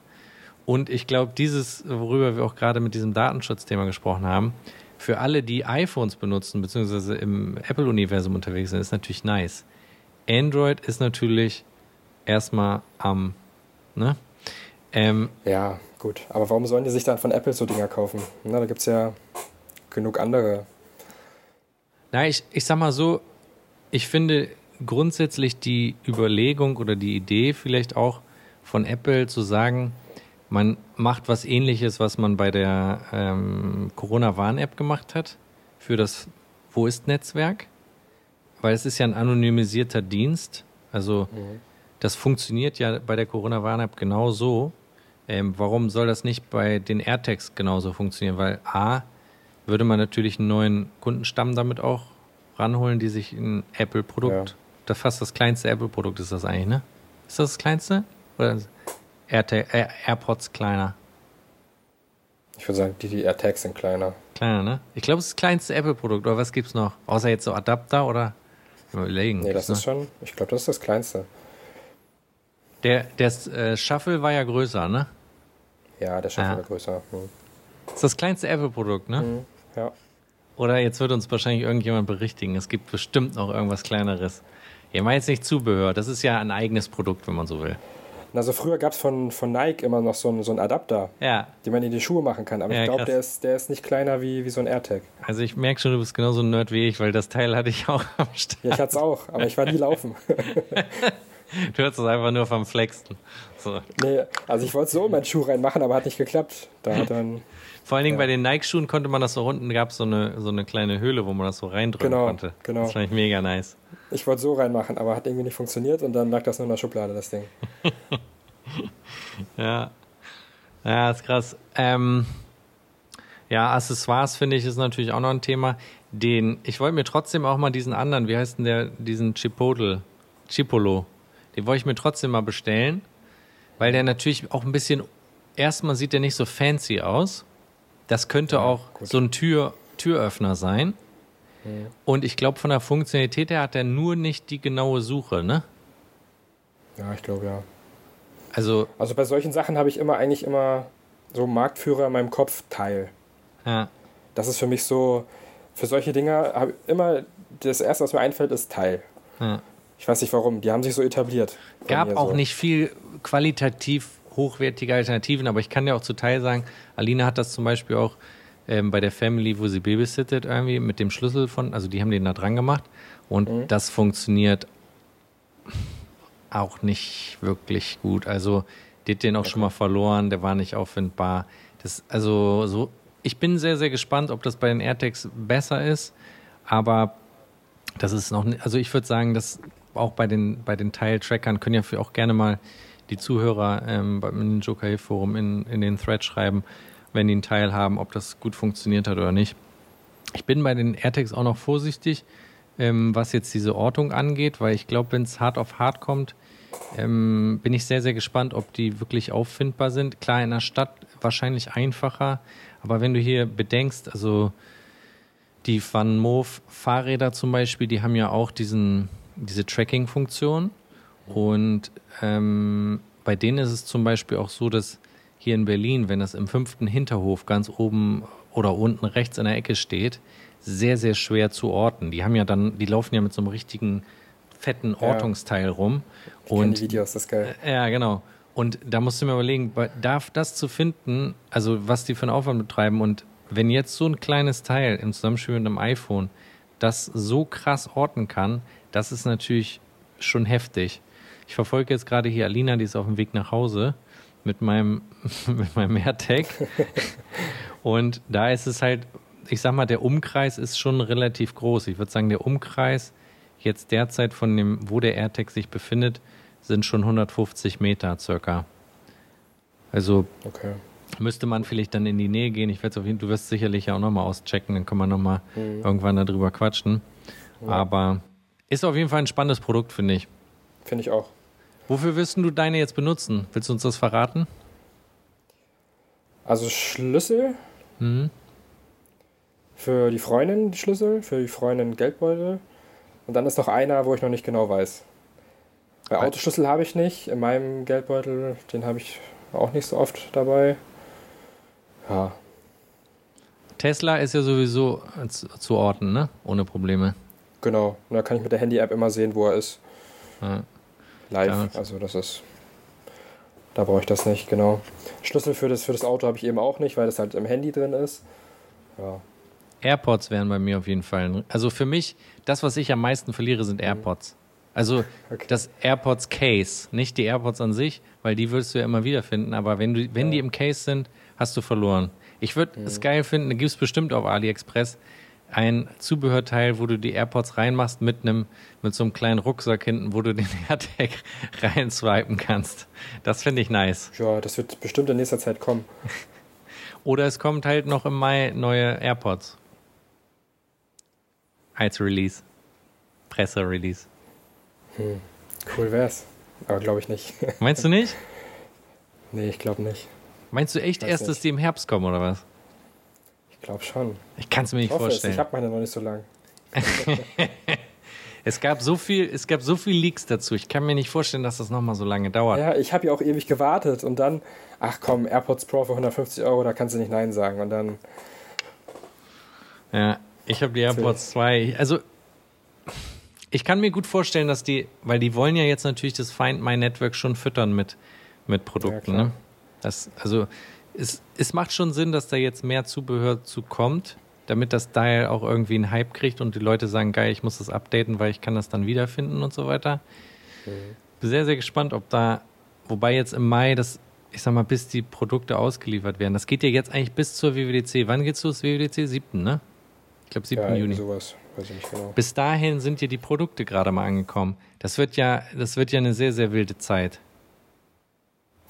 Und ich glaube, dieses, worüber wir auch gerade mit diesem Datenschutzthema gesprochen haben, für alle, die iPhones benutzen, beziehungsweise im Apple-Universum unterwegs sind, ist natürlich nice. Android ist natürlich erstmal am, ne? Ähm, ja, gut. Aber warum sollen die sich dann von Apple so Dinger kaufen? Na, da gibt es ja genug andere. Na, ich, ich sag mal so, ich finde grundsätzlich die Überlegung oder die Idee vielleicht auch von Apple zu sagen, man macht was ähnliches, was man bei der ähm, Corona-Warn-App gemacht hat für das Wo ist-Netzwerk. Weil es ist ja ein anonymisierter Dienst. Also mhm. das funktioniert ja bei der Corona-Warn-App genauso. Ähm, warum soll das nicht bei den AirTags genauso funktionieren? Weil A, würde man natürlich einen neuen Kundenstamm damit auch ranholen, die sich ein Apple-Produkt, ja. Das fast das kleinste Apple-Produkt ist das eigentlich, ne? Ist das das kleinste? Oder AirTag, äh, AirPods kleiner? Ich würde sagen, die, die AirTags sind kleiner. Kleiner, ne? Ich glaube, es ist das kleinste Apple-Produkt. Oder was gibt's noch? Außer jetzt so Adapter oder? Überlegen. Nee, das ist noch? schon, ich glaube, das ist das kleinste. Der, der äh, Shuffle war ja größer, ne? Ja, der Shuffle ja. war größer. Hm. Das ist das kleinste Apple-Produkt, ne? Hm, ja. Oder jetzt wird uns wahrscheinlich irgendjemand berichtigen. Es gibt bestimmt noch irgendwas Kleineres. Ihr meint jetzt nicht Zubehör. Das ist ja ein eigenes Produkt, wenn man so will. Also früher gab es von, von Nike immer noch so einen, so einen Adapter, ja. den man in die Schuhe machen kann. Aber ja, ich glaube, der ist, der ist nicht kleiner wie, wie so ein AirTag. Also ich merke schon, du bist genauso ein Nerd wie ich, weil das Teil hatte ich auch am Start. Ja, ich hatte es auch, aber ich war nie laufen. <laughs> du hast es einfach nur vom Flexen. So. Nee, also ich wollte so in meinen Schuh reinmachen, aber hat nicht geklappt. Da hat dann vor allen Dingen ja. bei den Nike-Schuhen konnte man das so unten, gab es so eine, so eine kleine Höhle, wo man das so reindrücken genau, konnte. Genau. Das fand ich mega nice. Ich wollte so reinmachen, aber hat irgendwie nicht funktioniert und dann lag das nur in der Schublade, das Ding. <laughs> ja. Ja, ist krass. Ähm, ja, Accessoires finde ich ist natürlich auch noch ein Thema. Den, ich wollte mir trotzdem auch mal diesen anderen, wie heißt denn der, diesen Chipotle, Chipolo, den wollte ich mir trotzdem mal bestellen, weil der natürlich auch ein bisschen, erstmal sieht der nicht so fancy aus. Das könnte ja, auch gut. so ein Tür, Türöffner sein. Ja. Und ich glaube, von der Funktionalität her hat er nur nicht die genaue Suche, ne? Ja, ich glaube ja. Also, also bei solchen Sachen habe ich immer eigentlich immer so Marktführer in meinem Kopf Teil. Ja. Das ist für mich so, für solche Dinge habe immer das erste, was mir einfällt, ist Teil. Ja. Ich weiß nicht warum, die haben sich so etabliert. Gab auch so. nicht viel qualitativ hochwertige Alternativen, aber ich kann dir auch zu Teil sagen, Alina hat das zum Beispiel auch ähm, bei der Family, wo sie babysittet, irgendwie mit dem Schlüssel von, also die haben den da dran gemacht und mhm. das funktioniert auch nicht wirklich gut. Also, die hat den auch okay. schon mal verloren, der war nicht auffindbar. Das, also, so, ich bin sehr, sehr gespannt, ob das bei den AirTags besser ist, aber das ist noch, also ich würde sagen, dass auch bei den, bei den Teiltrackern können ja auch gerne mal die Zuhörer ähm, beim Joker Forum in, in den Thread schreiben, wenn die einen Teil haben, ob das gut funktioniert hat oder nicht. Ich bin bei den AirTags auch noch vorsichtig, ähm, was jetzt diese Ortung angeht, weil ich glaube, wenn es hart auf hart kommt, ähm, bin ich sehr, sehr gespannt, ob die wirklich auffindbar sind. Klar, in der Stadt wahrscheinlich einfacher, aber wenn du hier bedenkst, also die Van Moof Fahrräder zum Beispiel, die haben ja auch diesen, diese Tracking-Funktion. Und ähm, bei denen ist es zum Beispiel auch so, dass hier in Berlin, wenn das im fünften Hinterhof ganz oben oder unten rechts in der Ecke steht, sehr, sehr schwer zu orten. Die haben ja dann, die laufen ja mit so einem richtigen fetten Ortungsteil ja. rum. Ich und die Videos, das ist geil. Äh, ja, genau. Und da musst du mir überlegen, darf das zu finden, also was die für einen Aufwand betreiben und wenn jetzt so ein kleines Teil im Zusammenspiel mit einem iPhone das so krass orten kann, das ist natürlich schon heftig. Ich verfolge jetzt gerade hier Alina, die ist auf dem Weg nach Hause mit meinem, <laughs> mit meinem AirTag. <laughs> Und da ist es halt, ich sag mal, der Umkreis ist schon relativ groß. Ich würde sagen, der Umkreis jetzt derzeit von dem, wo der AirTag sich befindet, sind schon 150 Meter circa. Also okay. müsste man vielleicht dann in die Nähe gehen. Ich werde auf jeden du wirst sicherlich ja auch nochmal auschecken, dann können wir nochmal mhm. irgendwann darüber quatschen. Ja. Aber ist auf jeden Fall ein spannendes Produkt, finde ich. Finde ich auch. Wofür wirst du deine jetzt benutzen? Willst du uns das verraten? Also Schlüssel. Mhm. Für die Freundin die Schlüssel, für die Freundin Geldbeutel. Und dann ist noch einer, wo ich noch nicht genau weiß. Bei Autoschlüssel habe ich nicht. In meinem Geldbeutel, den habe ich auch nicht so oft dabei. Ja. Tesla ist ja sowieso zu, zu orten, ne? Ohne Probleme. Genau. Und da kann ich mit der Handy-App immer sehen, wo er ist. Ja live. Ja. Also das ist. Da brauche ich das nicht, genau. Schlüssel für das, für das Auto habe ich eben auch nicht, weil das halt im Handy drin ist. Ja. AirPods wären bei mir auf jeden Fall. Also für mich, das, was ich am meisten verliere, sind mhm. AirPods. Also okay. das AirPods Case, nicht die AirPods an sich, weil die würdest du ja immer wieder finden. Aber wenn, du, wenn ja. die im Case sind, hast du verloren. Ich würde es mhm. geil finden, da gibt es bestimmt auf AliExpress ein Zubehörteil, wo du die AirPods reinmachst mit einem mit so einem kleinen Rucksack hinten, wo du den <laughs> AirTag reinswipen kannst. Das finde ich nice. Ja, das wird bestimmt in nächster Zeit kommen. <laughs> Oder es kommt halt noch im Mai neue AirPods. Als Release. Presse-Release. Hm. Cool wär's. Aber glaube ich nicht. Meinst du nicht? <laughs> Nee, ich glaube nicht. Meinst du echt erst, nicht. dass die im Herbst kommen oder was? Ich glaube schon. Ich kann es mir nicht vorstellen. Es. Ich habe meine noch nicht so lang. <laughs> es gab so viel, es gab so viel Leaks dazu. Ich kann mir nicht vorstellen, dass das nochmal so lange dauert. Ja, ich habe ja auch ewig gewartet und dann, ach komm, AirPods Pro für 150 Euro, da kannst du nicht Nein sagen. Und dann. Ja, ich habe die AirPods 2. Also, ich kann mir gut vorstellen, dass die, weil die wollen ja jetzt natürlich das Find My Network schon füttern mit, mit Produkten. Ja, ne? das, also, es, es macht schon Sinn, dass da jetzt mehr Zubehör zu kommt damit das Dial auch irgendwie einen Hype kriegt und die Leute sagen, geil, ich muss das updaten, weil ich kann das dann wiederfinden und so weiter. Mhm. Bin sehr, sehr gespannt, ob da, wobei jetzt im Mai das, ich sag mal, bis die Produkte ausgeliefert werden. Das geht ja jetzt eigentlich bis zur WWDC. Wann geht's los, WWDC? 7., ne? Ich glaube 7. Ja, Juni. sowas. Weiß ich nicht genau. Bis dahin sind ja die Produkte gerade mal angekommen. Das wird ja, das wird ja eine sehr, sehr wilde Zeit.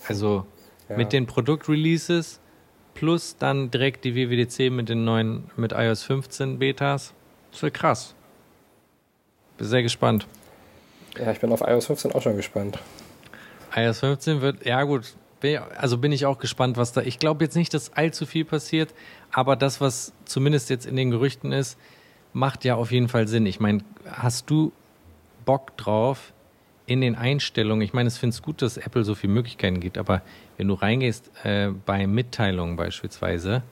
Also ja. mit den Produktreleases plus dann direkt die WWDC mit den neuen, mit iOS 15 Betas. Das wird krass. Bin sehr gespannt. Ja, ich bin auf iOS 15 auch schon gespannt. iOS 15 wird, ja gut, also bin ich auch gespannt, was da. Ich glaube jetzt nicht, dass allzu viel passiert, aber das, was zumindest jetzt in den Gerüchten ist, macht ja auf jeden Fall Sinn. Ich meine, hast du Bock drauf, in den Einstellungen, ich meine, ich finde es gut, dass Apple so viele Möglichkeiten gibt, aber wenn du reingehst äh, bei Mitteilungen beispielsweise,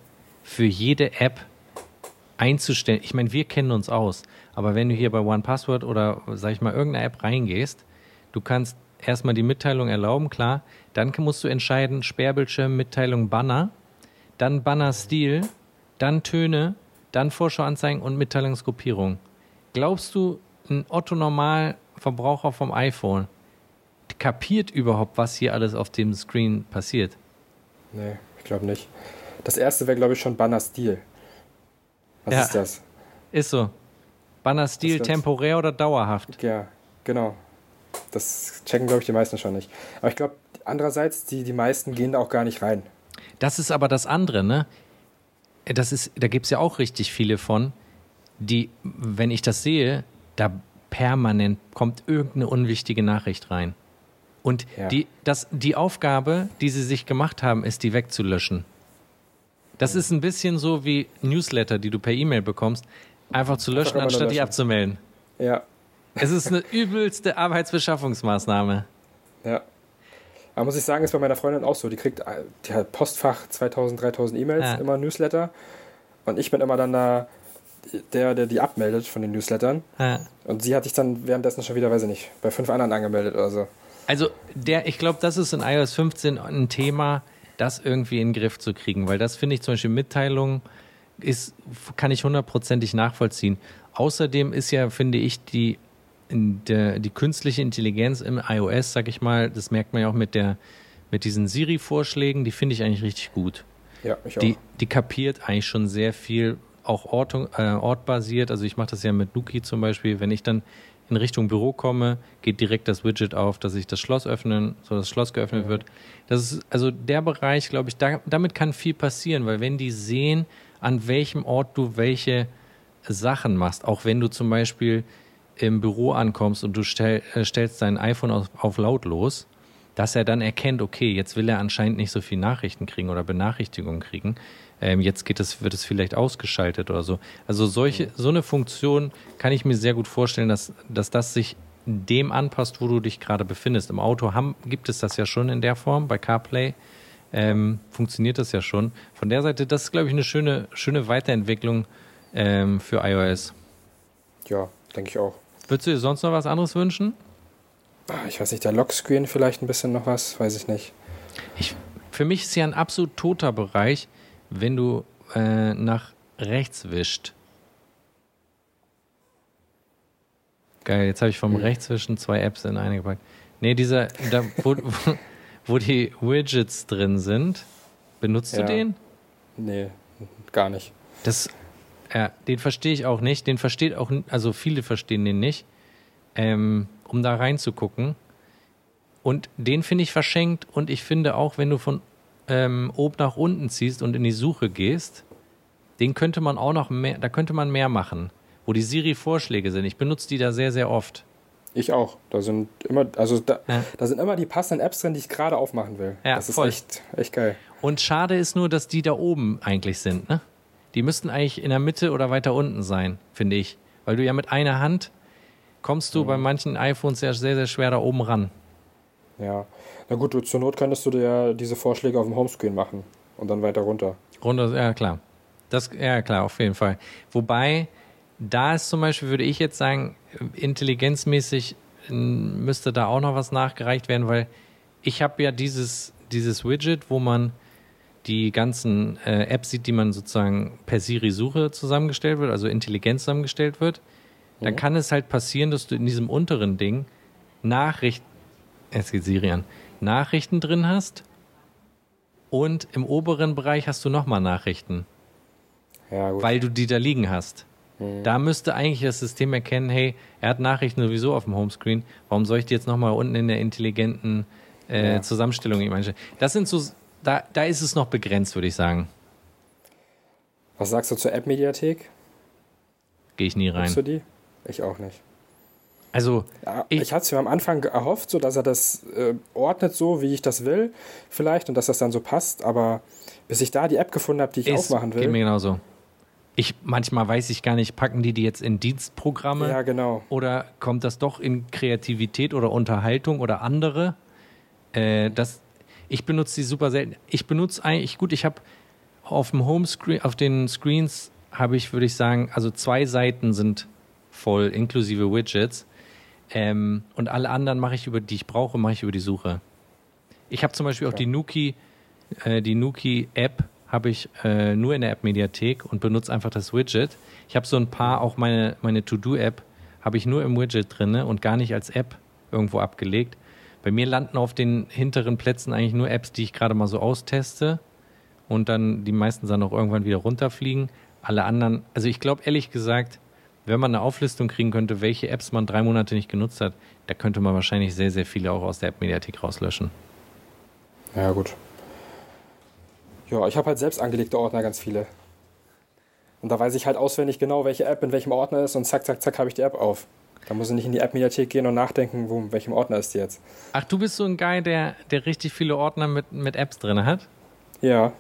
für jede App einzustellen, ich meine, wir kennen uns aus, aber wenn du hier bei OnePassword oder, sag ich mal, irgendeine App reingehst, du kannst erstmal die Mitteilung erlauben, klar, dann musst du entscheiden, Sperrbildschirm, Mitteilung, Banner, dann Banner-Stil, dann Töne, dann Vorschauanzeigen und Mitteilungsgruppierung. Glaubst du, ein Otto Normal Verbraucher vom iPhone kapiert überhaupt, was hier alles auf dem Screen passiert? Nee, ich glaube nicht. Das erste wäre, glaube ich, schon Banner-Stil. Was ja, ist das? Ist so. Banner-Stil temporär oder dauerhaft? Ja, genau. Das checken, glaube ich, die meisten schon nicht. Aber ich glaube, andererseits, die, die meisten gehen da auch gar nicht rein. Das ist aber das andere, ne? Das ist, da gibt es ja auch richtig viele von, die, wenn ich das sehe, da permanent kommt irgendeine unwichtige Nachricht rein. Und ja. die, das, die Aufgabe, die sie sich gemacht haben, ist, die wegzulöschen. Das ist ein bisschen so wie Newsletter, die du per E-Mail bekommst, einfach zu löschen, einfach anstatt löschen. die abzumelden. Ja. Es ist eine übelste Arbeitsbeschaffungsmaßnahme. Ja. Aber muss ich sagen, ist bei meiner Freundin auch so. Die kriegt die hat Postfach 2000, 3000 E-Mails, ja. immer Newsletter. Und ich bin immer dann da der, der die abmeldet von den Newslettern. Ja. Und sie hat sich dann währenddessen schon wieder, weiß ich nicht, bei fünf anderen angemeldet oder so. Also, der, ich glaube, das ist in iOS 15 ein Thema, das irgendwie in den Griff zu kriegen, weil das finde ich zum Beispiel Mitteilungen ist, kann ich hundertprozentig nachvollziehen. Außerdem ist ja, finde ich, die, die, die künstliche Intelligenz im iOS, sag ich mal, das merkt man ja auch mit der, mit diesen Siri-Vorschlägen, die finde ich eigentlich richtig gut. Ja, ich auch. Die, die kapiert eigentlich schon sehr viel, auch Ortung, äh, ortbasiert. Also ich mache das ja mit Nuki zum Beispiel. Wenn ich dann in Richtung Büro komme, geht direkt das Widget auf, dass ich das Schloss öffnen, so das Schloss geöffnet mhm. wird. Das ist also der Bereich, glaube ich, da, damit kann viel passieren, weil wenn die sehen, an welchem Ort du welche Sachen machst, auch wenn du zum Beispiel im Büro ankommst und du stell, äh, stellst dein iPhone auf, auf lautlos, dass er dann erkennt, okay, jetzt will er anscheinend nicht so viel Nachrichten kriegen oder Benachrichtigungen kriegen, ähm, jetzt geht es, wird es vielleicht ausgeschaltet oder so. Also solche, so eine Funktion kann ich mir sehr gut vorstellen, dass, dass das sich dem anpasst, wo du dich gerade befindest. Im Auto haben, gibt es das ja schon in der Form, bei CarPlay ähm, funktioniert das ja schon. Von der Seite, das ist, glaube ich, eine schöne, schöne Weiterentwicklung ähm, für iOS. Ja, denke ich auch. Würdest du dir sonst noch was anderes wünschen? Ah, ich weiß nicht, der Lockscreen vielleicht ein bisschen noch was, weiß ich nicht. Ich, für mich ist ja ein absolut toter Bereich wenn du äh, nach rechts wischt. Geil, jetzt habe ich vom mhm. Rechtswischen zwei Apps in eine gepackt. Nee, dieser, da, wo, <laughs> wo, die Widgets drin sind, benutzt ja. du den? Nee, gar nicht. Das, ja, den verstehe ich auch nicht. Den versteht auch, also viele verstehen den nicht, ähm, um da reinzugucken. Und den finde ich verschenkt und ich finde auch, wenn du von ähm, oben nach unten ziehst und in die Suche gehst, den könnte man auch noch mehr, da könnte man mehr machen, wo die Siri-Vorschläge sind. Ich benutze die da sehr, sehr oft. Ich auch. Da sind immer, also da, ja. da sind immer die passenden Apps drin, die ich gerade aufmachen will. Ja, das ist voll. echt, echt geil. Und schade ist nur, dass die da oben eigentlich sind, ne? Die müssten eigentlich in der Mitte oder weiter unten sein, finde ich. Weil du ja mit einer Hand kommst du mhm. bei manchen iPhones ja sehr, sehr schwer da oben ran. Ja. Na gut, du, zur Not könntest du dir ja diese Vorschläge auf dem Homescreen machen und dann weiter runter. Runter, ja klar. Das, ja klar, auf jeden Fall. Wobei, da ist zum Beispiel, würde ich jetzt sagen, intelligenzmäßig müsste da auch noch was nachgereicht werden, weil ich habe ja dieses, dieses Widget, wo man die ganzen äh, Apps sieht, die man sozusagen per Siri-Suche zusammengestellt wird, also intelligent zusammengestellt wird. Dann mhm. kann es halt passieren, dass du in diesem unteren Ding Nachrichten, es geht Nachrichten drin hast und im oberen Bereich hast du nochmal Nachrichten. Ja. Weil du die da liegen hast. Mhm. Da müsste eigentlich das System erkennen, hey, er hat Nachrichten sowieso auf dem Homescreen, warum soll ich die jetzt nochmal unten in der intelligenten äh, ja. Zusammenstellung ihm einstellen? Das sind so, da, da ist es noch begrenzt, würde ich sagen. Was sagst du zur App-Mediathek? Gehe ich nie rein. Hast du die? Ich auch nicht. Also, ja, ich, ich hatte es mir am Anfang erhofft, so dass er das äh, ordnet, so wie ich das will, vielleicht, und dass das dann so passt, aber bis ich da die App gefunden habe, die ich ist, aufmachen will. Geht mir genauso. Ich, manchmal weiß ich gar nicht, packen die die jetzt in Dienstprogramme? Ja, genau. Oder kommt das doch in Kreativität oder Unterhaltung oder andere? Äh, das, ich benutze die super selten. Ich benutze eigentlich, gut, ich habe auf dem Homescreen, auf den Screens habe ich, würde ich sagen, also zwei Seiten sind voll, inklusive Widgets. Ähm, und alle anderen mache ich über, die ich brauche, mache ich über die Suche. Ich habe zum Beispiel auch die Nuki, äh, die Nuki App habe ich äh, nur in der App-Mediathek und benutze einfach das Widget. Ich habe so ein paar, auch meine, meine To-Do-App habe ich nur im Widget drin und gar nicht als App irgendwo abgelegt. Bei mir landen auf den hinteren Plätzen eigentlich nur Apps, die ich gerade mal so austeste und dann die meisten dann auch irgendwann wieder runterfliegen. Alle anderen, also ich glaube ehrlich gesagt, wenn man eine Auflistung kriegen könnte, welche Apps man drei Monate nicht genutzt hat, da könnte man wahrscheinlich sehr, sehr viele auch aus der App-Mediathek rauslöschen. Ja, gut. Ja, ich habe halt selbst angelegte Ordner ganz viele. Und da weiß ich halt auswendig genau, welche App in welchem Ordner ist und zack, zack, zack habe ich die App auf. Da muss ich nicht in die App-Mediathek gehen und nachdenken, wo, in welchem Ordner ist die jetzt. Ach, du bist so ein Guy, der, der richtig viele Ordner mit, mit Apps drin hat? Ja.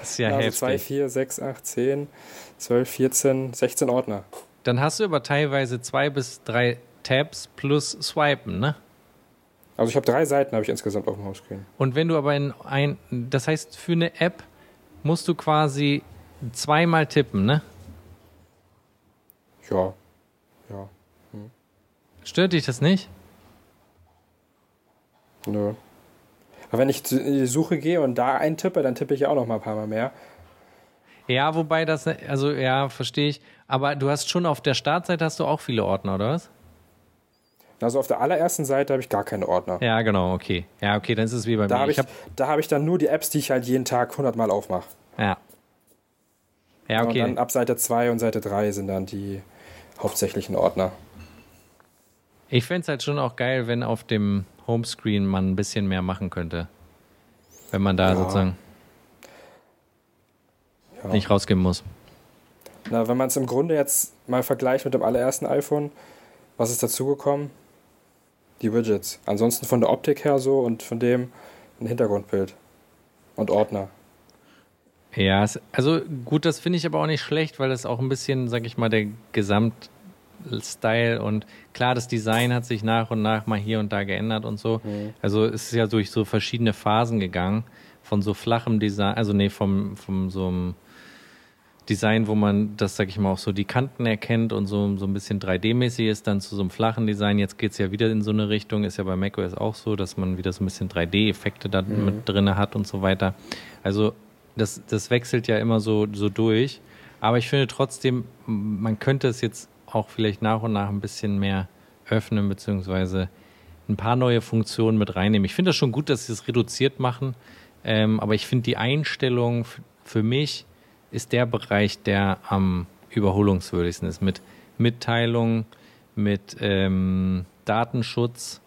Das ist ja, also heftig. 2, 4, 6, 8, 10, 12, 14, 16 Ordner. Dann hast du aber teilweise zwei bis drei Tabs plus Swipen, ne? Also ich habe drei Seiten habe ich insgesamt auf dem Homescreen. Und wenn du aber in ein, das heißt für eine App musst du quasi zweimal tippen, ne? Ja, ja. Hm. Stört dich das nicht? Nö. Aber wenn ich in die Suche gehe und da eintippe, dann tippe ich ja auch noch mal ein paar Mal mehr. Ja, wobei das, also ja, verstehe ich. Aber du hast schon auf der Startseite hast du auch viele Ordner, oder was? Also auf der allerersten Seite habe ich gar keine Ordner. Ja, genau, okay. Ja, okay, dann ist es wie bei da mir. Hab ich, ich hab, da habe ich dann nur die Apps, die ich halt jeden Tag 100 Mal aufmache. Ja. Ja, okay. Und dann ab Seite 2 und Seite 3 sind dann die hauptsächlichen Ordner. Ich fände es halt schon auch geil, wenn auf dem Homescreen man ein bisschen mehr machen könnte. Wenn man da ja. sozusagen ja. nicht rausgeben muss. Na, wenn man es im Grunde jetzt mal vergleicht mit dem allerersten iPhone, was ist dazugekommen? Die Widgets. Ansonsten von der Optik her so und von dem ein Hintergrundbild und Ordner. Ja, also gut, das finde ich aber auch nicht schlecht, weil das auch ein bisschen, sag ich mal, der Gesamtstyle und klar, das Design hat sich nach und nach mal hier und da geändert und so. Mhm. Also es ist ja durch so verschiedene Phasen gegangen, von so flachem Design, also nee, vom, vom so einem Design, wo man das, sag ich mal, auch so die Kanten erkennt und so, so ein bisschen 3D-mäßig ist, dann zu so einem flachen Design. Jetzt geht es ja wieder in so eine Richtung, ist ja bei macOS auch so, dass man wieder so ein bisschen 3D-Effekte da mhm. mit drin hat und so weiter. Also das, das wechselt ja immer so, so durch. Aber ich finde trotzdem, man könnte es jetzt auch vielleicht nach und nach ein bisschen mehr öffnen, beziehungsweise ein paar neue Funktionen mit reinnehmen. Ich finde das schon gut, dass sie es reduziert machen, ähm, aber ich finde die Einstellung für mich ist der Bereich, der am überholungswürdigsten ist. Mit Mitteilung, mit ähm, Datenschutz.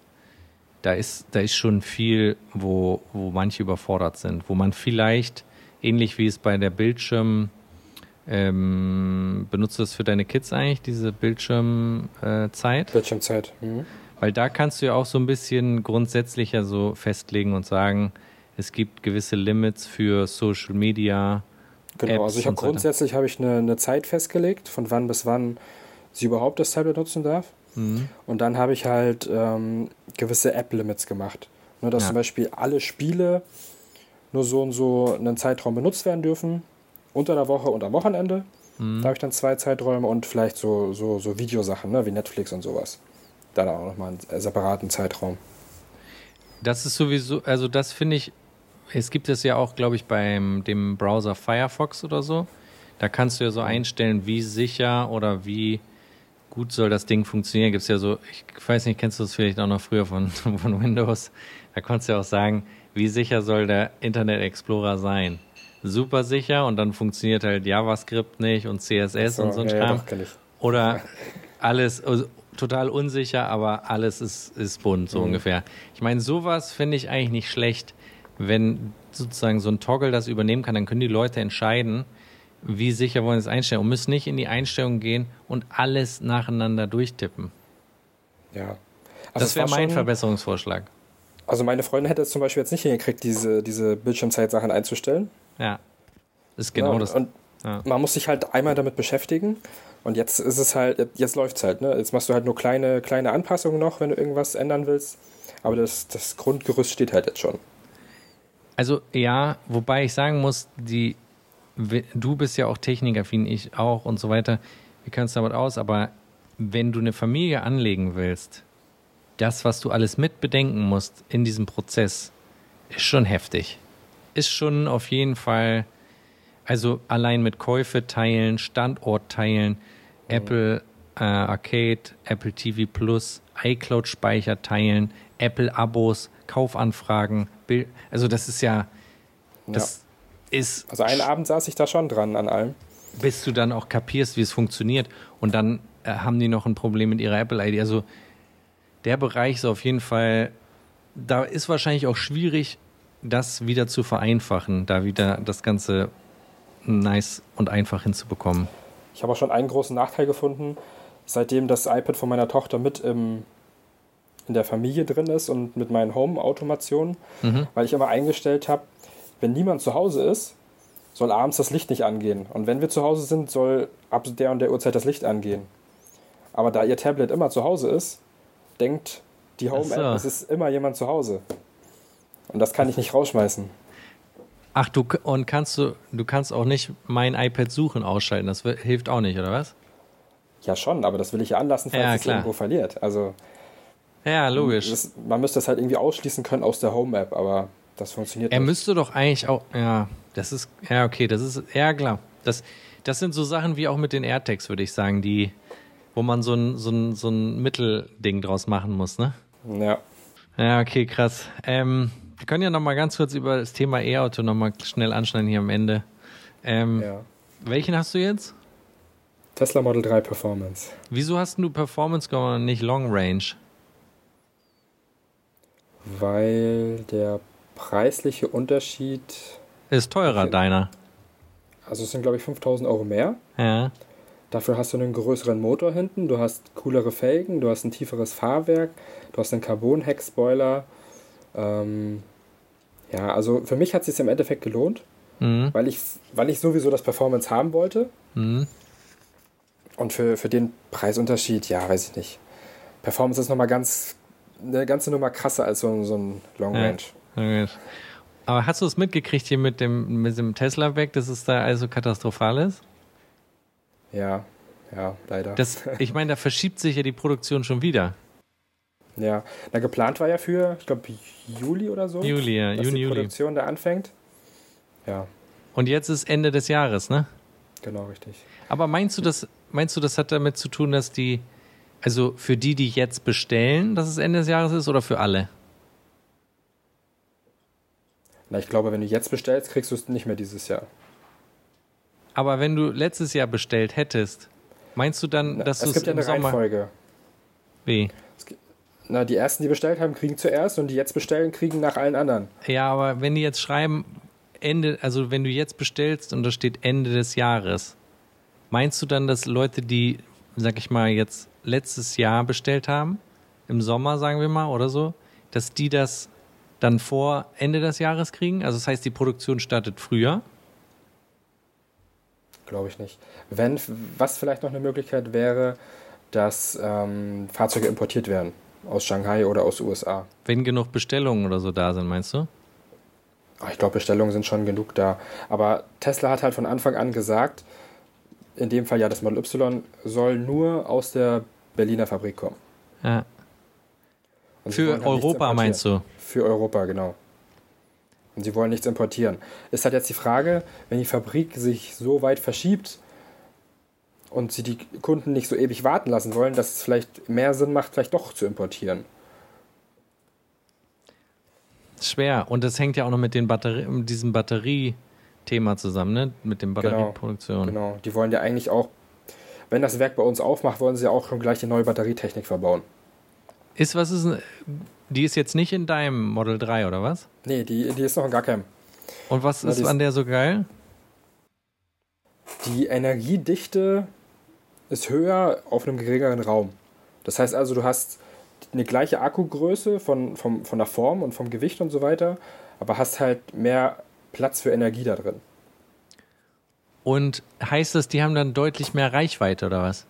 Da ist, da ist schon viel, wo, wo manche überfordert sind, wo man vielleicht, ähnlich wie es bei der Bildschirm, Ähm, benutzt du das für deine Kids eigentlich, diese Bildschirmzeit? Äh, Bildschirmzeit. Mhm. Weil da kannst du ja auch so ein bisschen grundsätzlicher so festlegen und sagen, es gibt gewisse Limits für Social Media. Genau, Apps also ich habe grundsätzlich habe ich eine, eine, Zeit festgelegt, von wann bis wann sie überhaupt das Tablet nutzen darf. Mhm. Und dann habe ich halt ähm, gewisse App-Limits gemacht. Ne, dass ja. zum Beispiel alle Spiele nur so und so einen Zeitraum benutzt werden dürfen, unter der Woche und am Wochenende. Mhm. Da habe ich dann zwei Zeiträume und vielleicht so, so, so Videosachen, ne, wie Netflix und sowas. Dann auch nochmal einen separaten Zeitraum. Das ist sowieso, also das finde ich, es gibt es ja auch, glaube ich, beim dem Browser Firefox oder so. Da kannst du ja so einstellen, wie sicher oder wie gut soll das Ding funktionieren. Gibt es ja so, ich weiß nicht, kennst du das vielleicht auch noch früher von, <laughs> von Windows? Da konntest du ja auch sagen, wie sicher soll der Internet Explorer sein? Super sicher und dann funktioniert halt JavaScript nicht und CSS so, und so ein ja, Kram. Oder <laughs> alles also, total unsicher, aber alles ist, ist bunt, so mhm. ungefähr. Ich meine, sowas finde ich eigentlich nicht schlecht, wenn sozusagen so ein Toggle das übernehmen kann, dann können die Leute entscheiden, wie sicher wollen sie es einstellen und müssen nicht in die Einstellung gehen und alles nacheinander durchtippen. Ja. Also das wäre mein schon, Verbesserungsvorschlag. Also meine Freundin hätte es zum Beispiel jetzt nicht hingekriegt, diese, diese Bildschirmzeitsachen einzustellen. Ja. Das ist genau ja, das. Und ja. man muss sich halt einmal damit beschäftigen. Und jetzt ist es halt, jetzt läuft es halt, ne? Jetzt machst du halt nur kleine, kleine Anpassungen noch, wenn du irgendwas ändern willst. Aber das, das Grundgerüst steht halt jetzt schon. Also ja, wobei ich sagen muss, die, du bist ja auch technikaffin, ich auch und so weiter. Wir können es damit aus, aber wenn du eine Familie anlegen willst, das, was du alles mit bedenken musst in diesem Prozess, ist schon heftig. Ist schon auf jeden Fall, also allein mit Käufe teilen, Standort teilen, mhm. Apple äh, Arcade, Apple TV Plus, iCloud-Speicher teilen, Apple-Abos, Kaufanfragen. Also das ist ja, das ja. ist. Also einen Abend saß ich da schon dran an allem. Bis du dann auch kapierst, wie es funktioniert. Und dann äh, haben die noch ein Problem mit ihrer Apple-ID. Also der Bereich ist auf jeden Fall, da ist wahrscheinlich auch schwierig, das wieder zu vereinfachen, da wieder das Ganze nice und einfach hinzubekommen. Ich habe auch schon einen großen Nachteil gefunden, seitdem das iPad von meiner Tochter mit im, in der Familie drin ist und mit meinen Home-Automationen, mhm. weil ich immer eingestellt habe, wenn niemand zu Hause ist, soll abends das Licht nicht angehen. Und wenn wir zu Hause sind, soll ab der und der Uhrzeit das Licht angehen. Aber da ihr Tablet immer zu Hause ist, denkt die Home-App, so. es ist immer jemand zu Hause. Und das kann ich nicht rausschmeißen. Ach, du und kannst du, du kannst auch nicht mein iPad suchen ausschalten. Das hilft auch nicht, oder was? Ja, schon, aber das will ich ja anlassen, falls ja, es irgendwo verliert. Also. Ja, logisch. Das, man müsste das halt irgendwie ausschließen können aus der Home-App, aber das funktioniert er nicht. Er müsste doch eigentlich auch. Ja, das ist. Ja, okay, das ist. Ja, klar. Das, das sind so Sachen wie auch mit den AirTags, würde ich sagen, die wo man so ein, so ein, so ein Mittelding draus machen muss, ne? Ja. Ja, okay, krass. Ähm, wir können ja noch mal ganz kurz über das Thema E-Auto noch mal schnell anschneiden hier am Ende. Ähm, ja. Welchen hast du jetzt? Tesla Model 3 Performance. Wieso hast du Performance genommen und nicht Long Range? Weil der preisliche Unterschied ist teurer, deiner. Also es sind glaube ich 5000 Euro mehr. Ja. Dafür hast du einen größeren Motor hinten, du hast coolere Felgen, du hast ein tieferes Fahrwerk, du hast einen Carbon-Heck-Spoiler. Ähm, ja, also für mich hat es sich im Endeffekt gelohnt, mhm. weil, ich, weil ich sowieso das Performance haben wollte. Mhm. Und für, für den Preisunterschied, ja, weiß ich nicht. Performance ist nochmal ganz, eine ganze Nummer krasser als so, so ein Long Range. Ja. Aber hast du es mitgekriegt hier mit dem, mit dem Tesla-Weg, dass es da also katastrophal ist? Ja, ja, leider. Das, <laughs> ich meine, da verschiebt sich ja die Produktion schon wieder. Ja, na geplant war ja für, ich glaube, Juli oder so. Juli, ja, dass Juni, die Produktion Juli. da anfängt. Ja. Und jetzt ist Ende des Jahres, ne? Genau, richtig. Aber meinst du, das, meinst du, das hat damit zu tun, dass die, also für die, die jetzt bestellen, dass es Ende des Jahres ist oder für alle? Na, ich glaube, wenn du jetzt bestellst, kriegst du es nicht mehr dieses Jahr. Aber wenn du letztes Jahr bestellt hättest, meinst du dann, dass du es gibt ja eine Sommer Reihenfolge. Wie? Na, die ersten, die bestellt haben, kriegen zuerst und die jetzt bestellen, kriegen nach allen anderen. Ja, aber wenn die jetzt schreiben, Ende, also wenn du jetzt bestellst und da steht Ende des Jahres, Meinst du dann, dass Leute, die, sag ich mal, jetzt letztes Jahr bestellt haben, im Sommer, sagen wir mal, oder so, dass die das dann vor Ende des Jahres kriegen? Also das heißt, die Produktion startet früher? Glaube ich nicht. Wenn, was vielleicht noch eine Möglichkeit wäre, dass ähm, Fahrzeuge importiert werden aus Shanghai oder aus USA. Wenn genug Bestellungen oder so da sind, meinst du? Ich glaube, Bestellungen sind schon genug da. Aber Tesla hat halt von Anfang an gesagt, in dem Fall ja das Model Y soll nur aus der Berliner Fabrik kommen. Ja. Für halt Europa meinst du? Für Europa, genau. Und sie wollen nichts importieren. Ist halt jetzt die Frage, wenn die Fabrik sich so weit verschiebt und sie die Kunden nicht so ewig warten lassen wollen, dass es vielleicht mehr Sinn macht, vielleicht doch zu importieren. Schwer. Und das hängt ja auch noch mit den Batterie, mit diesem Batteriethema zusammen, ne? Mit dem genau. Batterieproduktion. Genau, genau. Die wollen ja eigentlich auch, wenn das Werk bei uns aufmacht, wollen sie ja auch schon gleich eine neue Batterietechnik verbauen. Ist was ist die ist jetzt nicht in deinem Model 3 oder was? Nee, die, die ist noch in gar keinem. Und was ist an der so geil? Die Energiedichte ist höher auf einem geringeren Raum. Das heißt also, du hast eine gleiche Akkugröße von, von, von der Form und vom Gewicht und so weiter, aber hast halt mehr Platz für Energie da drin. Und heißt das, die haben dann deutlich mehr Reichweite oder was?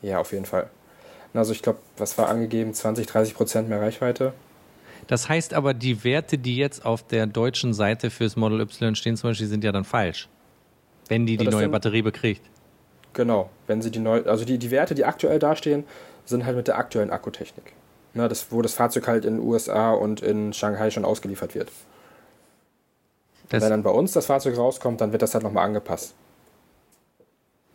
Ja, auf jeden Fall. Also ich glaube, was war angegeben? 20, 30 Prozent mehr Reichweite. Das heißt aber, die Werte, die jetzt auf der deutschen Seite fürs Model Y stehen, zum Beispiel, sind ja dann falsch. Wenn die die neue sind, Batterie bekriegt. Genau, wenn sie die neue, also die, die Werte, die aktuell dastehen, sind halt mit der aktuellen Akkutechnik. Na, das, wo das Fahrzeug halt in den USA und in Shanghai schon ausgeliefert wird. Das, wenn dann bei uns das Fahrzeug rauskommt, dann wird das halt nochmal angepasst.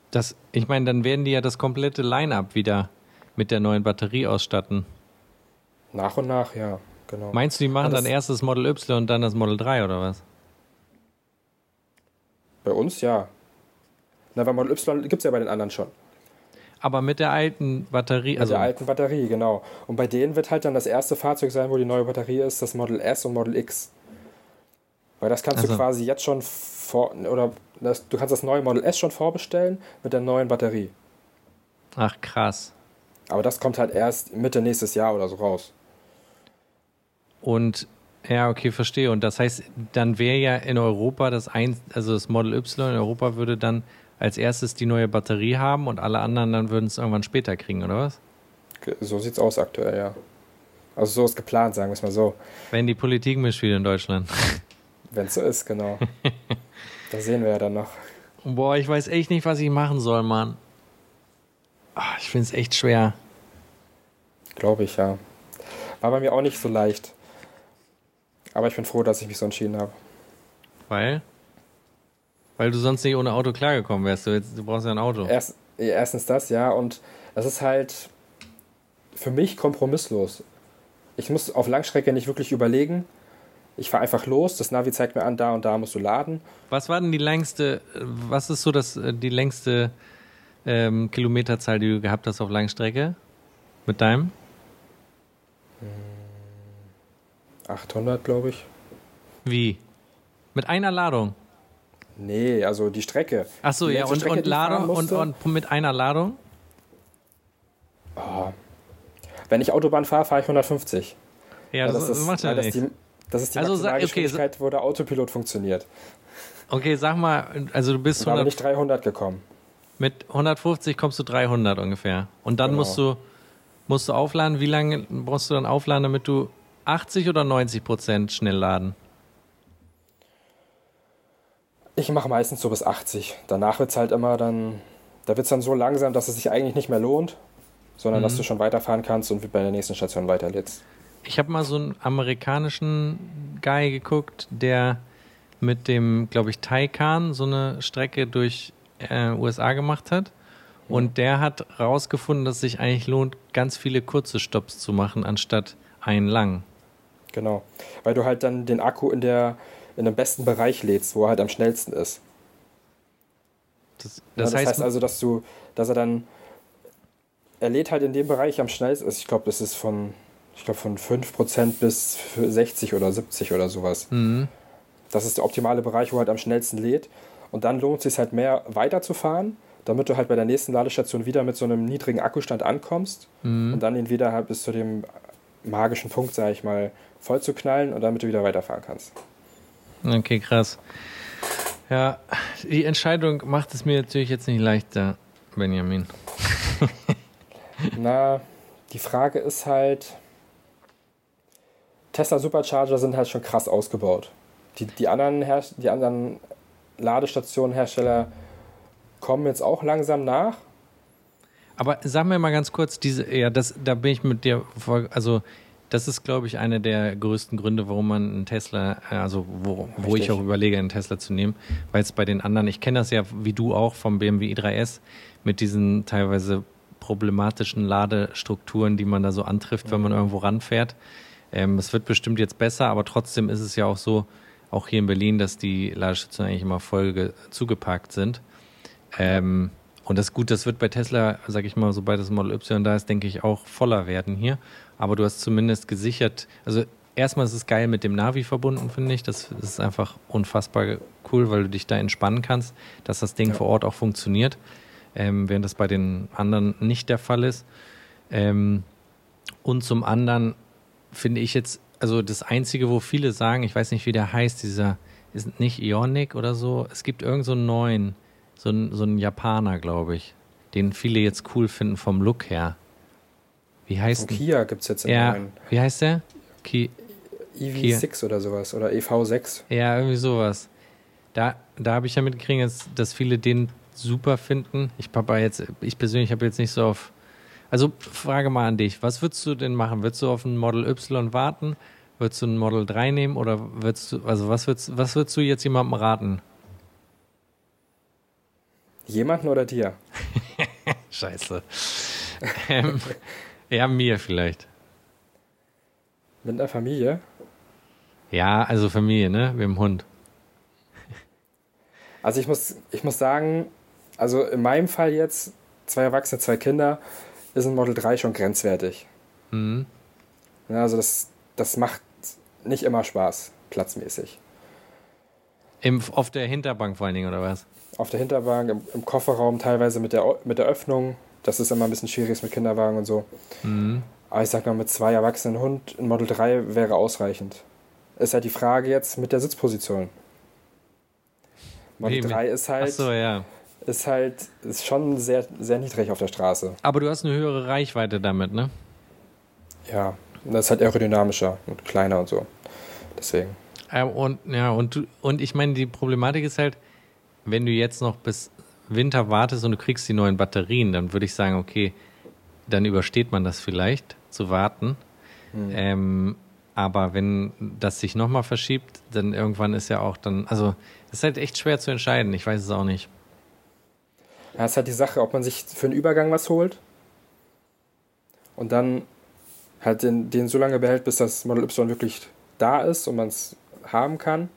Das, ich meine, dann werden die ja das komplette Line-up wieder mit der neuen Batterie ausstatten. Nach und nach, ja, genau. Meinst du, die machen dann erst das Model Y und dann das Model 3 oder was? Bei uns ja. Na, weil Model Y gibt es ja bei den anderen schon. Aber mit der alten Batterie. Mit also der alten Batterie, genau. Und bei denen wird halt dann das erste Fahrzeug sein, wo die neue Batterie ist, das Model S und Model X. Weil das kannst also. du quasi jetzt schon vor. Oder das, du kannst das neue Model S schon vorbestellen mit der neuen Batterie. Ach, krass. Aber das kommt halt erst Mitte nächstes Jahr oder so raus. Und ja, okay, verstehe. Und das heißt, dann wäre ja in Europa das ein, also das Model Y in Europa würde dann als erstes die neue Batterie haben und alle anderen dann würden es irgendwann später kriegen, oder was? So sieht es aus aktuell, ja. Also so ist geplant, sagen wir es mal so. Wenn die Politik mitspielt in Deutschland. <laughs> Wenn es so ist, genau. <laughs> da sehen wir ja dann noch. Boah, ich weiß echt nicht, was ich machen soll, Mann. Ach, ich finde es echt schwer. Glaube ich, ja. War bei mir auch nicht so leicht. Aber ich bin froh, dass ich mich so entschieden habe. Weil? Weil du sonst nicht ohne Auto klargekommen wärst. Du, jetzt, du brauchst ja ein Auto. Erst, erstens das, ja. Und das ist halt für mich kompromisslos. Ich muss auf Langstrecke nicht wirklich überlegen. Ich fahre einfach los, das Navi zeigt mir an, da und da musst du laden. Was war denn die längste, was ist so das, die längste ähm, Kilometerzahl, die du gehabt hast auf Langstrecke? Mit deinem? 800, glaube ich. Wie? Mit einer Ladung? Nee, also die Strecke. Ach so, ja, und, Strecke, und Ladung und, und, mit einer Ladung? Oh. Wenn ich Autobahn fahre, fahre ich 150. Ja, das, das, ist, macht ja nicht. Die, das ist die also, Maximalgeschwindigkeit, okay, wo der Autopilot funktioniert. Okay, sag mal, also du bist 100... Da bin ich 300 gekommen. Mit 150 kommst du 300 ungefähr. Und dann genau. musst du musst du aufladen. Wie lange brauchst du dann aufladen, damit du 80 oder 90 Prozent schnell laden? Ich mache meistens so bis 80. Danach wird es halt immer dann, da wird es dann so langsam, dass es sich eigentlich nicht mehr lohnt, sondern mhm. dass du schon weiterfahren kannst und bei der nächsten Station weiterlädst. Ich habe mal so einen amerikanischen Guy geguckt, der mit dem, glaube ich, Taycan so eine Strecke durch äh, USA gemacht hat. Und der hat rausgefunden, dass es sich eigentlich lohnt, ganz viele kurze Stops zu machen, anstatt einen langen. Genau, weil du halt dann den Akku in, der, in dem besten Bereich lädst, wo er halt am schnellsten ist. Das, das, ja, das heißt, heißt, also, dass du, dass er dann, er lädt halt in dem Bereich am schnellsten, also ich glaube, das ist von, ich glaube, von 5% bis 60 oder 70 oder sowas. Mhm. Das ist der optimale Bereich, wo er halt am schnellsten lädt. Und dann lohnt es sich halt mehr weiterzufahren, damit du halt bei der nächsten Ladestation wieder mit so einem niedrigen Akkustand ankommst mhm. und dann ihn wieder halt bis zu dem magischen Punkt, sag ich mal, voll zu knallen und damit du wieder weiterfahren kannst. Okay, krass. Ja, die Entscheidung macht es mir natürlich jetzt nicht leichter, Benjamin. <laughs> Na, die Frage ist halt, Tesla Supercharger sind halt schon krass ausgebaut. Die, die, anderen, Her die anderen Ladestationenhersteller kommen jetzt auch langsam nach. Aber sag mir mal ganz kurz, diese, ja, das, da bin ich mit dir, also das ist, glaube ich, einer der größten Gründe, warum man einen Tesla, also wo, wo ich auch überlege, einen Tesla zu nehmen, weil es bei den anderen, ich kenne das ja wie du auch vom BMW i3S mit diesen teilweise problematischen Ladestrukturen, die man da so antrifft, wenn man mhm. irgendwo ranfährt. Ähm, es wird bestimmt jetzt besser, aber trotzdem ist es ja auch so, auch hier in Berlin, dass die Ladestationen eigentlich immer voll zugeparkt sind. Ähm, und das ist gut, das wird bei Tesla, sag ich mal, sobald das Model Y da ist, denke ich, auch voller werden hier. Aber du hast zumindest gesichert, also erstmal ist es geil mit dem Navi verbunden, finde ich. Das ist einfach unfassbar cool, weil du dich da entspannen kannst, dass das Ding ja. vor Ort auch funktioniert, ähm, während das bei den anderen nicht der Fall ist. Ähm, und zum anderen finde ich jetzt, also das Einzige, wo viele sagen, ich weiß nicht, wie der heißt, dieser, ist nicht Ionic oder so. Es gibt irgend so einen neuen, so einen, so einen Japaner, glaube ich, den viele jetzt cool finden vom Look her. Wie heißt der? Kia gibt es jetzt in ja, neuen. Wie heißt der? Ki EV6 oder sowas oder EV6. Ja, irgendwie sowas. Da, da habe ich ja mitgekriegt, dass, dass viele den super finden. Ich, Papa, jetzt, ich persönlich habe jetzt nicht so auf also Frage mal an dich, was würdest du denn machen? Würdest du auf ein Model Y warten? Würdest du ein Model 3 nehmen oder würdest du, also was würdest, was würdest du jetzt jemandem raten? Jemanden oder dir? <laughs> Scheiße. ähm, ja, mir vielleicht. Mit einer Familie? Ja, also Familie, ne? Mit dem Hund. Also ich muss, ich muss sagen, also in meinem Fall jetzt, zwei Erwachsene, zwei Kinder, ist ein Model 3 schon grenzwertig. Mhm. Ja, also das, das macht nicht immer Spaß, platzmäßig. Im, auf der Hinterbank vor allen Dingen, oder was? Auf der Hinterbank, im, im, Kofferraum teilweise mit der, mit der Öffnung. Das ist immer ein bisschen schwierig mit Kinderwagen und so. Mhm. Aber ich sag mal, mit zwei erwachsenen Hund, ein Model 3 wäre ausreichend. Ist halt die Frage jetzt mit der Sitzposition. Model Wie, 3 ist halt. Ach so, ja ist halt ist schon sehr, sehr niedrig auf der Straße. Aber du hast eine höhere Reichweite damit, ne? Ja, das ist halt aerodynamischer und kleiner und so. Deswegen. Äh, und ja, und, und ich meine, die Problematik ist halt, wenn du jetzt noch bis Winter wartest und du kriegst die neuen Batterien, dann würde ich sagen, okay, dann übersteht man das vielleicht, zu warten. Hm. Ähm, aber wenn das sich nochmal verschiebt, dann irgendwann ist ja auch dann, also es ist halt echt schwer zu entscheiden. Ich weiß es auch nicht. Ja, ist halt die Sache, ob man sich für einen Übergang was holt und dann halt den, den so lange behält, bis das Model Y wirklich da ist und man es haben kann.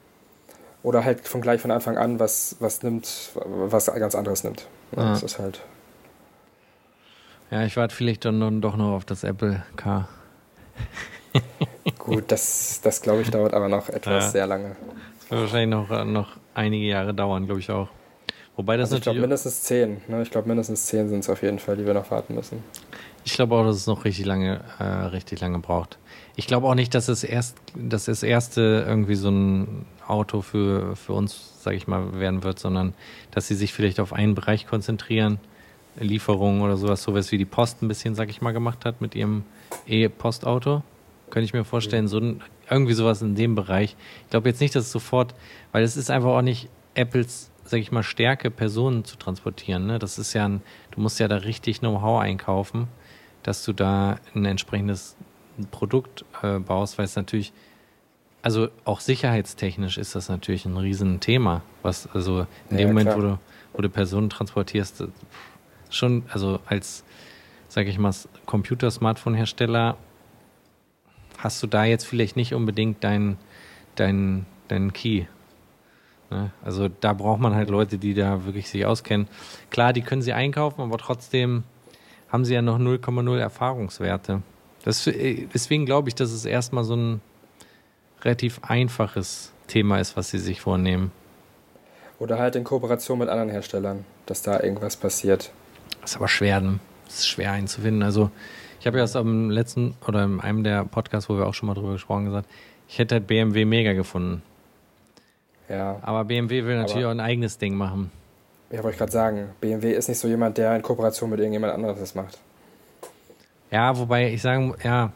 Oder halt von gleich von Anfang an was, was nimmt, was ganz anderes nimmt. Ja. Das ist halt. Ja, ich warte vielleicht dann doch noch auf das Apple Car. Gut, das, das glaube ich dauert aber noch etwas ja. sehr lange. Das wird wahrscheinlich noch, noch einige Jahre dauern, glaube ich auch. Wobei das also ich glaube mindestens zehn. Ne? Ich glaube mindestens zehn sind es auf jeden Fall, die wir noch warten müssen. Ich glaube auch, dass es noch richtig lange, äh, richtig lange braucht. Ich glaube auch nicht, dass es erst, dass das erste irgendwie so ein Auto für, für uns, sage ich mal, werden wird, sondern dass sie sich vielleicht auf einen Bereich konzentrieren, Lieferungen oder sowas, sowas wie die Post ein bisschen, sage ich mal, gemacht hat mit ihrem E-Postauto. Könnte ich mir vorstellen, so ein, irgendwie sowas in dem Bereich. Ich glaube jetzt nicht, dass es sofort, weil es ist einfach auch nicht Apples sag ich mal, Stärke, Personen zu transportieren. Ne? Das ist ja ein, du musst ja da richtig Know-how einkaufen, dass du da ein entsprechendes Produkt äh, baust, weil es natürlich, also auch sicherheitstechnisch ist das natürlich ein Riesenthema, was, also in ja, dem Moment, wo du, wo du Personen transportierst, schon, also als, sag ich mal, Computer-Smartphone-Hersteller hast du da jetzt vielleicht nicht unbedingt deinen dein, dein Key? Also da braucht man halt Leute, die da wirklich sich auskennen. Klar, die können sie einkaufen, aber trotzdem haben sie ja noch 0,0 Erfahrungswerte. Das, äh, deswegen glaube ich, dass es erstmal so ein relativ einfaches Thema ist, was sie sich vornehmen. Oder halt in Kooperation mit anderen Herstellern, dass da irgendwas passiert. Das ist aber schwer, ne? Das ist schwer einzufinden. Also, ich habe ja das am letzten oder in einem der Podcasts, wo wir auch schon mal drüber gesprochen gesagt, ich hätte halt BMW mega gefunden. Ja. Aber BMW will natürlich auch ein eigenes Ding machen. Ja, wollte ich gerade sagen, BMW ist nicht so jemand, der in Kooperation mit irgendjemand anderes das macht. Ja, wobei ich sagen, ja,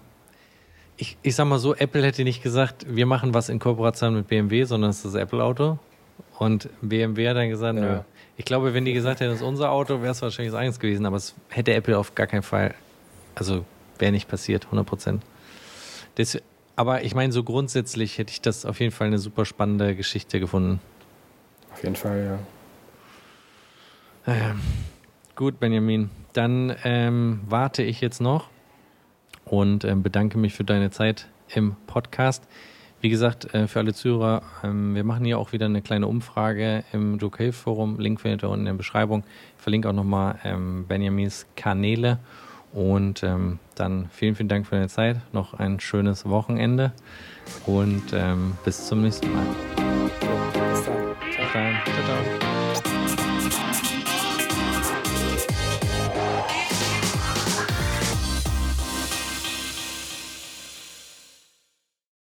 ich, ich sag mal so, Apple hätte nicht gesagt, wir machen was in Kooperation mit BMW, sondern es ist das Apple-Auto. Und BMW hat dann gesagt, ja. nö. Ich glaube, wenn die gesagt hätten, das ist unser Auto, wäre es wahrscheinlich das eigenes gewesen, aber es hätte Apple auf gar keinen Fall, also wäre nicht passiert, 100 Prozent. Aber ich meine, so grundsätzlich hätte ich das auf jeden Fall eine super spannende Geschichte gefunden. Auf jeden Fall, ja. Äh, gut, Benjamin. Dann ähm, warte ich jetzt noch und ähm, bedanke mich für deine Zeit im Podcast. Wie gesagt, äh, für alle Zuhörer, ähm, wir machen hier auch wieder eine kleine Umfrage im Joke Forum. Link findet ihr unten in der Beschreibung. Ich verlinke auch nochmal ähm, Benjamins Kanäle. Und ähm, dann vielen, vielen Dank für deine Zeit. Noch ein schönes Wochenende und ähm, bis zum nächsten Mal. Bis dann. Ciao, ciao. ciao.